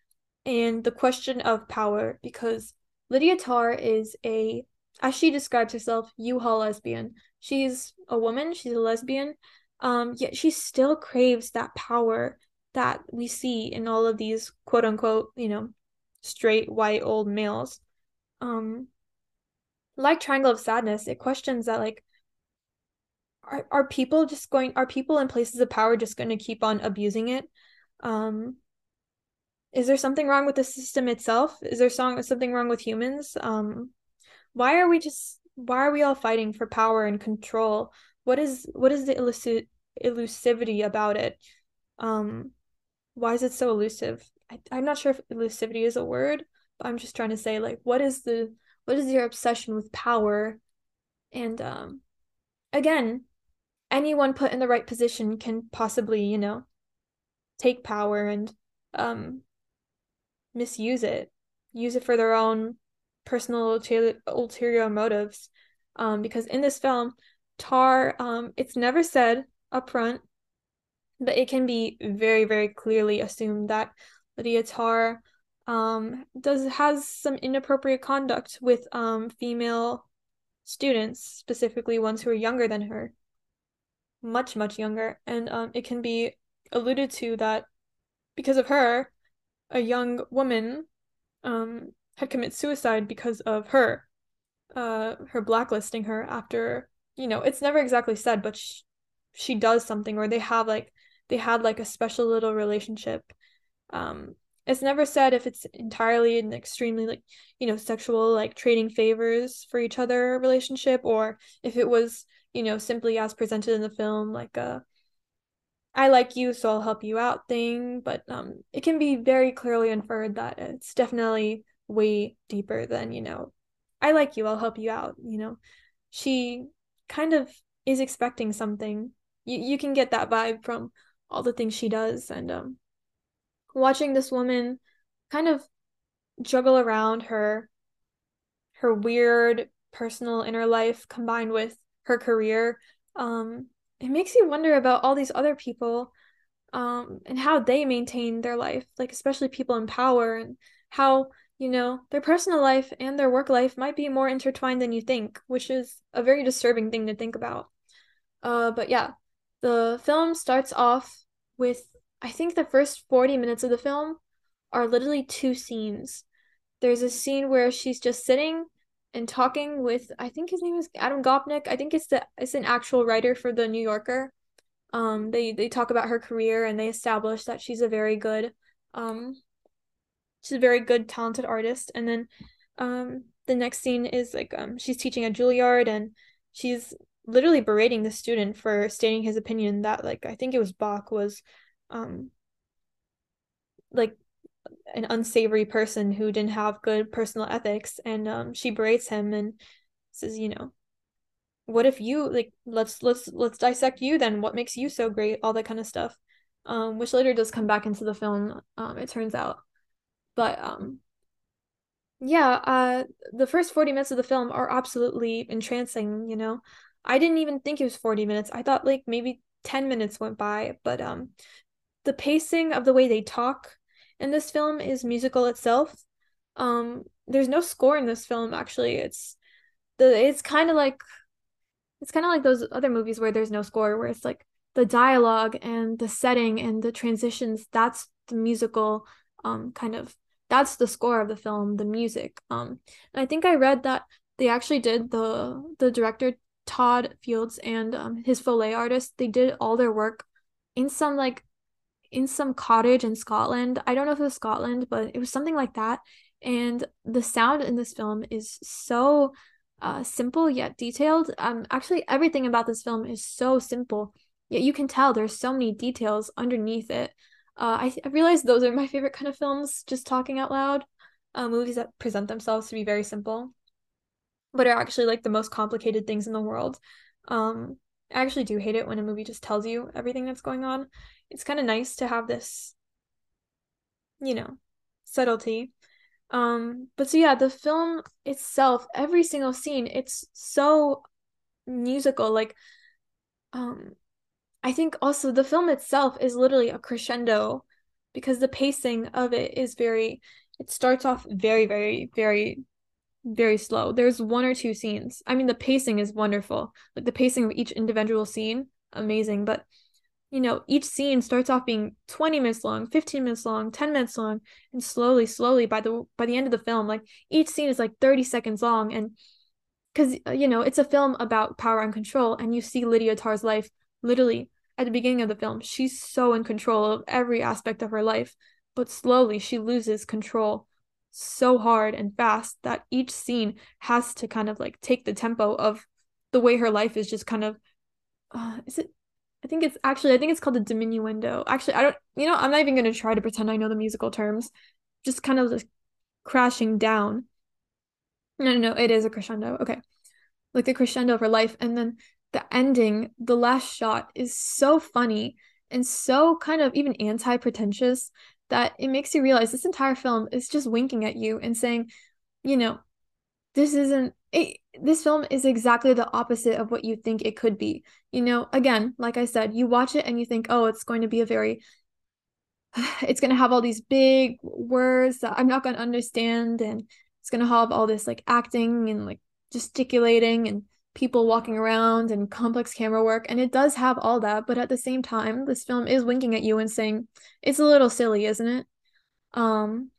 and the question of power because Lydia Tar is a as she describes herself, U-Haul lesbian. She's a woman, she's a lesbian, um, yet she still craves that power that we see in all of these quote unquote, you know, straight white old males. Um like Triangle of Sadness, it questions that like are are people just going are people in places of power just going to keep on abusing it? Um is there something wrong with the system itself? Is there something wrong with humans? Um why are we just why are we all fighting for power and control? What is what is the elusive elusivity about it? Um why is it so elusive? I, I'm not sure if elusivity is a word, but I'm just trying to say like what is the what is your obsession with power? And um again, anyone put in the right position can possibly, you know, take power and um misuse it, use it for their own personal ulterior, motives. Um, because in this film, Tar, um, it's never said up front but it can be very very clearly assumed that Lydia Tar um does has some inappropriate conduct with um female students specifically ones who are younger than her much much younger and um it can be alluded to that because of her a young woman um had committed suicide because of her uh her blacklisting her after you know it's never exactly said but she, she does something or they have like they had like a special little relationship. Um, it's never said if it's entirely an extremely like you know sexual like trading favors for each other relationship or if it was you know simply as presented in the film like a I like you so I'll help you out thing but um it can be very clearly inferred that it's definitely way deeper than you know I like you I'll help you out you know. She kind of is expecting something. You you can get that vibe from all the things she does and um watching this woman kind of juggle around her her weird personal inner life combined with her career um it makes you wonder about all these other people um and how they maintain their life like especially people in power and how you know their personal life and their work life might be more intertwined than you think which is a very disturbing thing to think about uh but yeah the film starts off with I think the first 40 minutes of the film are literally two scenes. There's a scene where she's just sitting and talking with I think his name is Adam Gopnik. I think it's the it's an actual writer for the New Yorker. Um they they talk about her career and they establish that she's a very good um she's a very good talented artist and then um the next scene is like um she's teaching at Juilliard and she's literally berating the student for stating his opinion that like I think it was Bach was um like an unsavory person who didn't have good personal ethics and um she berates him and says you know what if you like let's let's let's dissect you then. What makes you so great? All that kind of stuff um which later does come back into the film um it turns out. But um yeah uh the first 40 minutes of the film are absolutely entrancing you know? I didn't even think it was 40 minutes. I thought like maybe 10 minutes went by but um the pacing of the way they talk in this film is musical itself. Um there's no score in this film actually. It's the it's kind of like it's kind of like those other movies where there's no score where it's like the dialogue and the setting and the transitions that's the musical um kind of that's the score of the film the music. Um i think i read that they actually did the the director todd fields and um, his Foley artist they did all their work in some like in some cottage in scotland i don't know if it was scotland but it was something like that and the sound in this film is so uh, simple yet detailed. Um, actually, everything about this film is so simple, yet you can tell there's so many details underneath it. Uh, I, I realize those are my favorite kind of films, just talking out loud. Uh, movies that present themselves to be very simple, but are actually like the most complicated things in the world. Um, I actually do hate it when a movie just tells you everything that's going on. It's kind of nice to have this, you know, subtlety um, but so yeah, the film itself, every single scene, it's so musical. Like, um, I think also the film itself is literally a crescendo because the pacing of it is very, it starts off very, very, very, very slow. There's one or two scenes. I mean, the pacing is wonderful. Like the pacing of each individual scene, amazing. But you know, each scene starts off being 20 minutes long, 15 minutes long, 10 minutes long, and slowly, slowly by the by the end of the film, like each scene is like 30 seconds long. And because uh, you know, it's a film about power and control, and you see Lydia Tar's life literally at the beginning of the film. She's so in control of every aspect of her life, but slowly she loses control so hard and fast that each scene has to kind of like take the tempo of the way her life is just kind of uh, is it I think it's actually I think it's called the diminuendo. Actually, I don't you know, I'm not even gonna try to pretend I know the musical terms. Just kind of just crashing down. No, no, no, it is a crescendo. Okay. Like the crescendo of her life. And then the ending, the last shot is so funny and so kind of even anti-pretentious that it makes you realize this entire film is just winking at you and saying, you know, this isn't it, this film is exactly the opposite of what you think it could be. You know, again, like I said, you watch it and you think, oh, it's going to be a very, <sighs> it's going to have all these big words that I'm not going to understand. And it's going to have all this like acting and like gesticulating and people walking around and complex camera work. And it does have all that. But at the same time, this film is winking at you and saying, it's a little silly, isn't it? Um,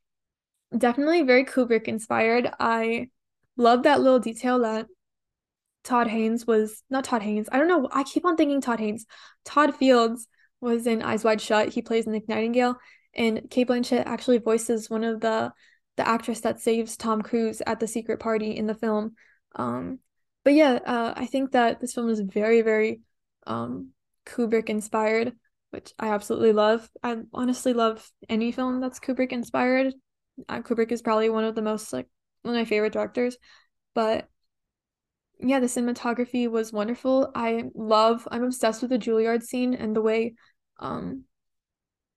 definitely very Kubrick inspired. I love that little detail that Todd Haynes was not Todd Haynes. I don't know. I keep on thinking Todd Haynes. Todd Fields was in Eyes Wide Shut. He plays Nick Nightingale, and Cate Blanchett actually voices one of the the actress that saves Tom Cruise at the secret party in the film. Um, but yeah, uh, I think that this film is very, very um, Kubrick inspired, which I absolutely love. I honestly love any film that's Kubrick inspired. Uh, Kubrick is probably one of the most like one of my favorite directors. But yeah, the cinematography was wonderful. I love, I'm obsessed with the Juilliard scene and the way um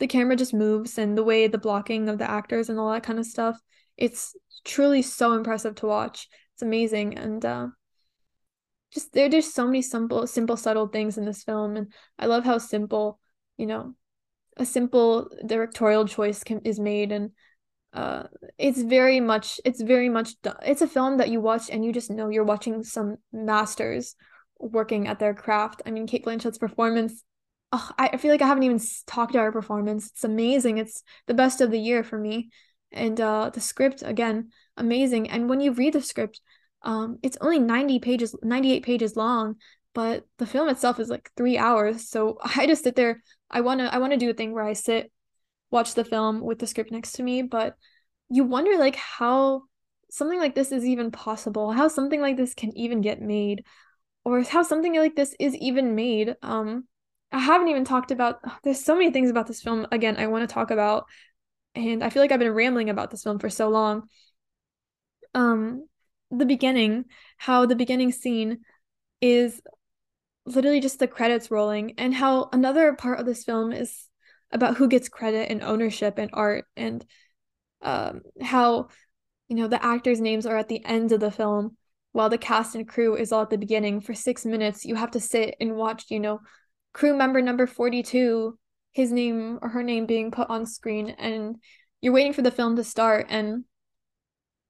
the camera just moves and the way the blocking of the actors and all that kind of stuff. It's truly so impressive to watch. It's amazing. And uh just there there's so many simple simple subtle things in this film and I love how simple, you know, a simple directorial choice can, is made and uh it's very much it's very much it's a film that you watch and you just know you're watching some masters working at their craft. I mean cate blanchett's performance oh, I, feel like i haven't even talked about her performance. It's amazing. It's the best of the year for me. And uh the script again amazing. And when you read the script um it's only 90 pages 98 pages long but the film itself is like three hours so <laughs> i just sit there i want to i want to do a thing where i sit watch the film with the script next to me, but you wonder like how something like this is even possible, how something like this can even get made, or how something like this is even made. Um, I haven't even talked about. <sighs> There's so many things about this film. Again, I want to talk about, and I feel like I've been rambling about this film for so long. Um, the beginning, how the beginning scene is literally just the credits rolling, and how another part of this film is about who gets credit and ownership and art, and um, how you know the actors' names are at the end of the film while the cast and crew is all at the beginning for six minutes. You have to sit and watch you know crew member number 42 his name or her name being put on screen and you're waiting for the film to start and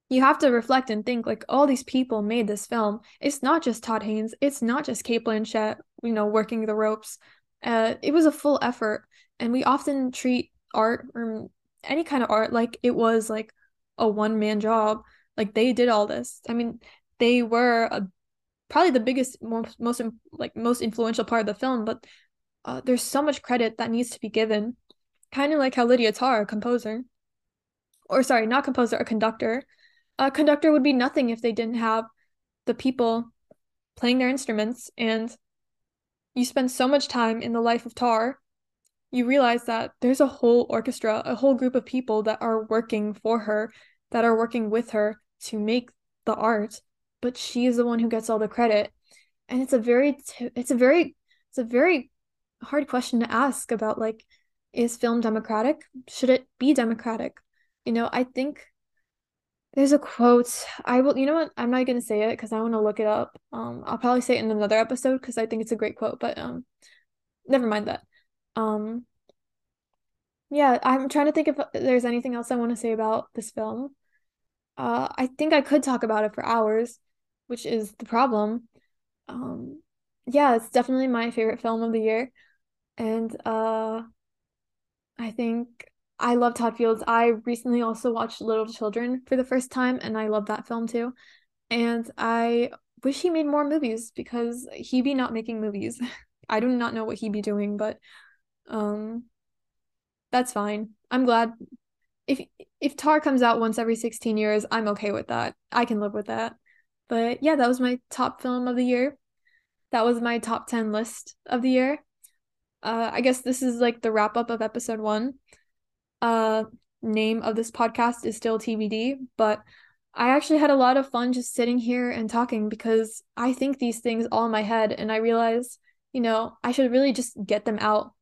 you have to reflect and think like all these people made this film. It's not just todd haynes. It's not just cate blanchett you know working the ropes. Uh, it was a full effort and we often treat art or any kind of art like it was like a one man job. Like they did all this. I mean they were a, probably the biggest most, most like most influential part of the film but uh, there's so much credit that needs to be given. Kind of like how lydia tar a composer or sorry not composer a conductor a conductor would be nothing if they didn't have the people playing their instruments. And you spend so much time in the life of tar you realize that there's a whole orchestra a whole group of people that are working for her that are working with her to make the art. But she is the one who gets all the credit. And it's a very t- it's a very it's a very hard question to ask about like is film democratic? Should it be democratic? You know i think there's a quote i will you know what i'm not going to say it because i want to look it up um i'll probably say it in another episode because i think it's a great quote but um never mind that um yeah i'm trying to think if there's anything else i want to say about this film uh i think i could talk about it for hours which is the problem. Um, yeah, it's definitely my favorite film of the year. And uh, I think I love Todd Fields. I recently also watched Little Children for the first time, and I love that film too. And I wish he made more movies because he be not making movies. <laughs> I do not know what he be doing, but um, that's fine. I'm glad if if Tar comes out once every 16 years, I'm okay with that. I can live with that. But yeah, that was my top film of the year. That was my top 10 list of the year. Uh, I guess this is like the wrap up of episode one. Uh, name of this podcast is still TBD, but I actually had a lot of fun just sitting here and talking because I think these things all in my head and I realized, you know, I should really just get them out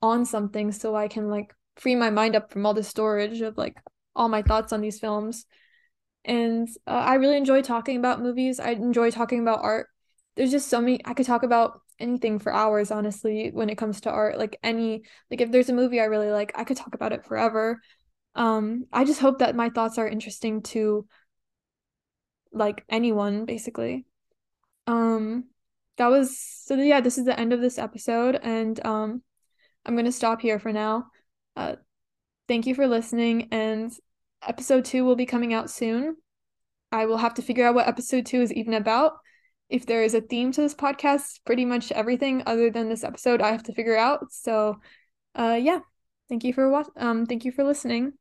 on something so I can like free my mind up from all the storage of like all my thoughts on these films and uh, I really enjoy talking about movies. I enjoy talking about art. There's just so many I could talk about anything for hours honestly when it comes to art. Like any like if there's a movie I really like, I could talk about it forever. Um I just hope that my thoughts are interesting to like anyone basically. Um that was so yeah, this is the end of this episode and um I'm going to stop here for now. Uh thank you for listening and episode two will be coming out soon. I will have to figure out what episode two is even about. If there is a theme to this podcast, pretty much everything other than this episode I have to figure out. So uh yeah. Thank you for what um thank you for listening.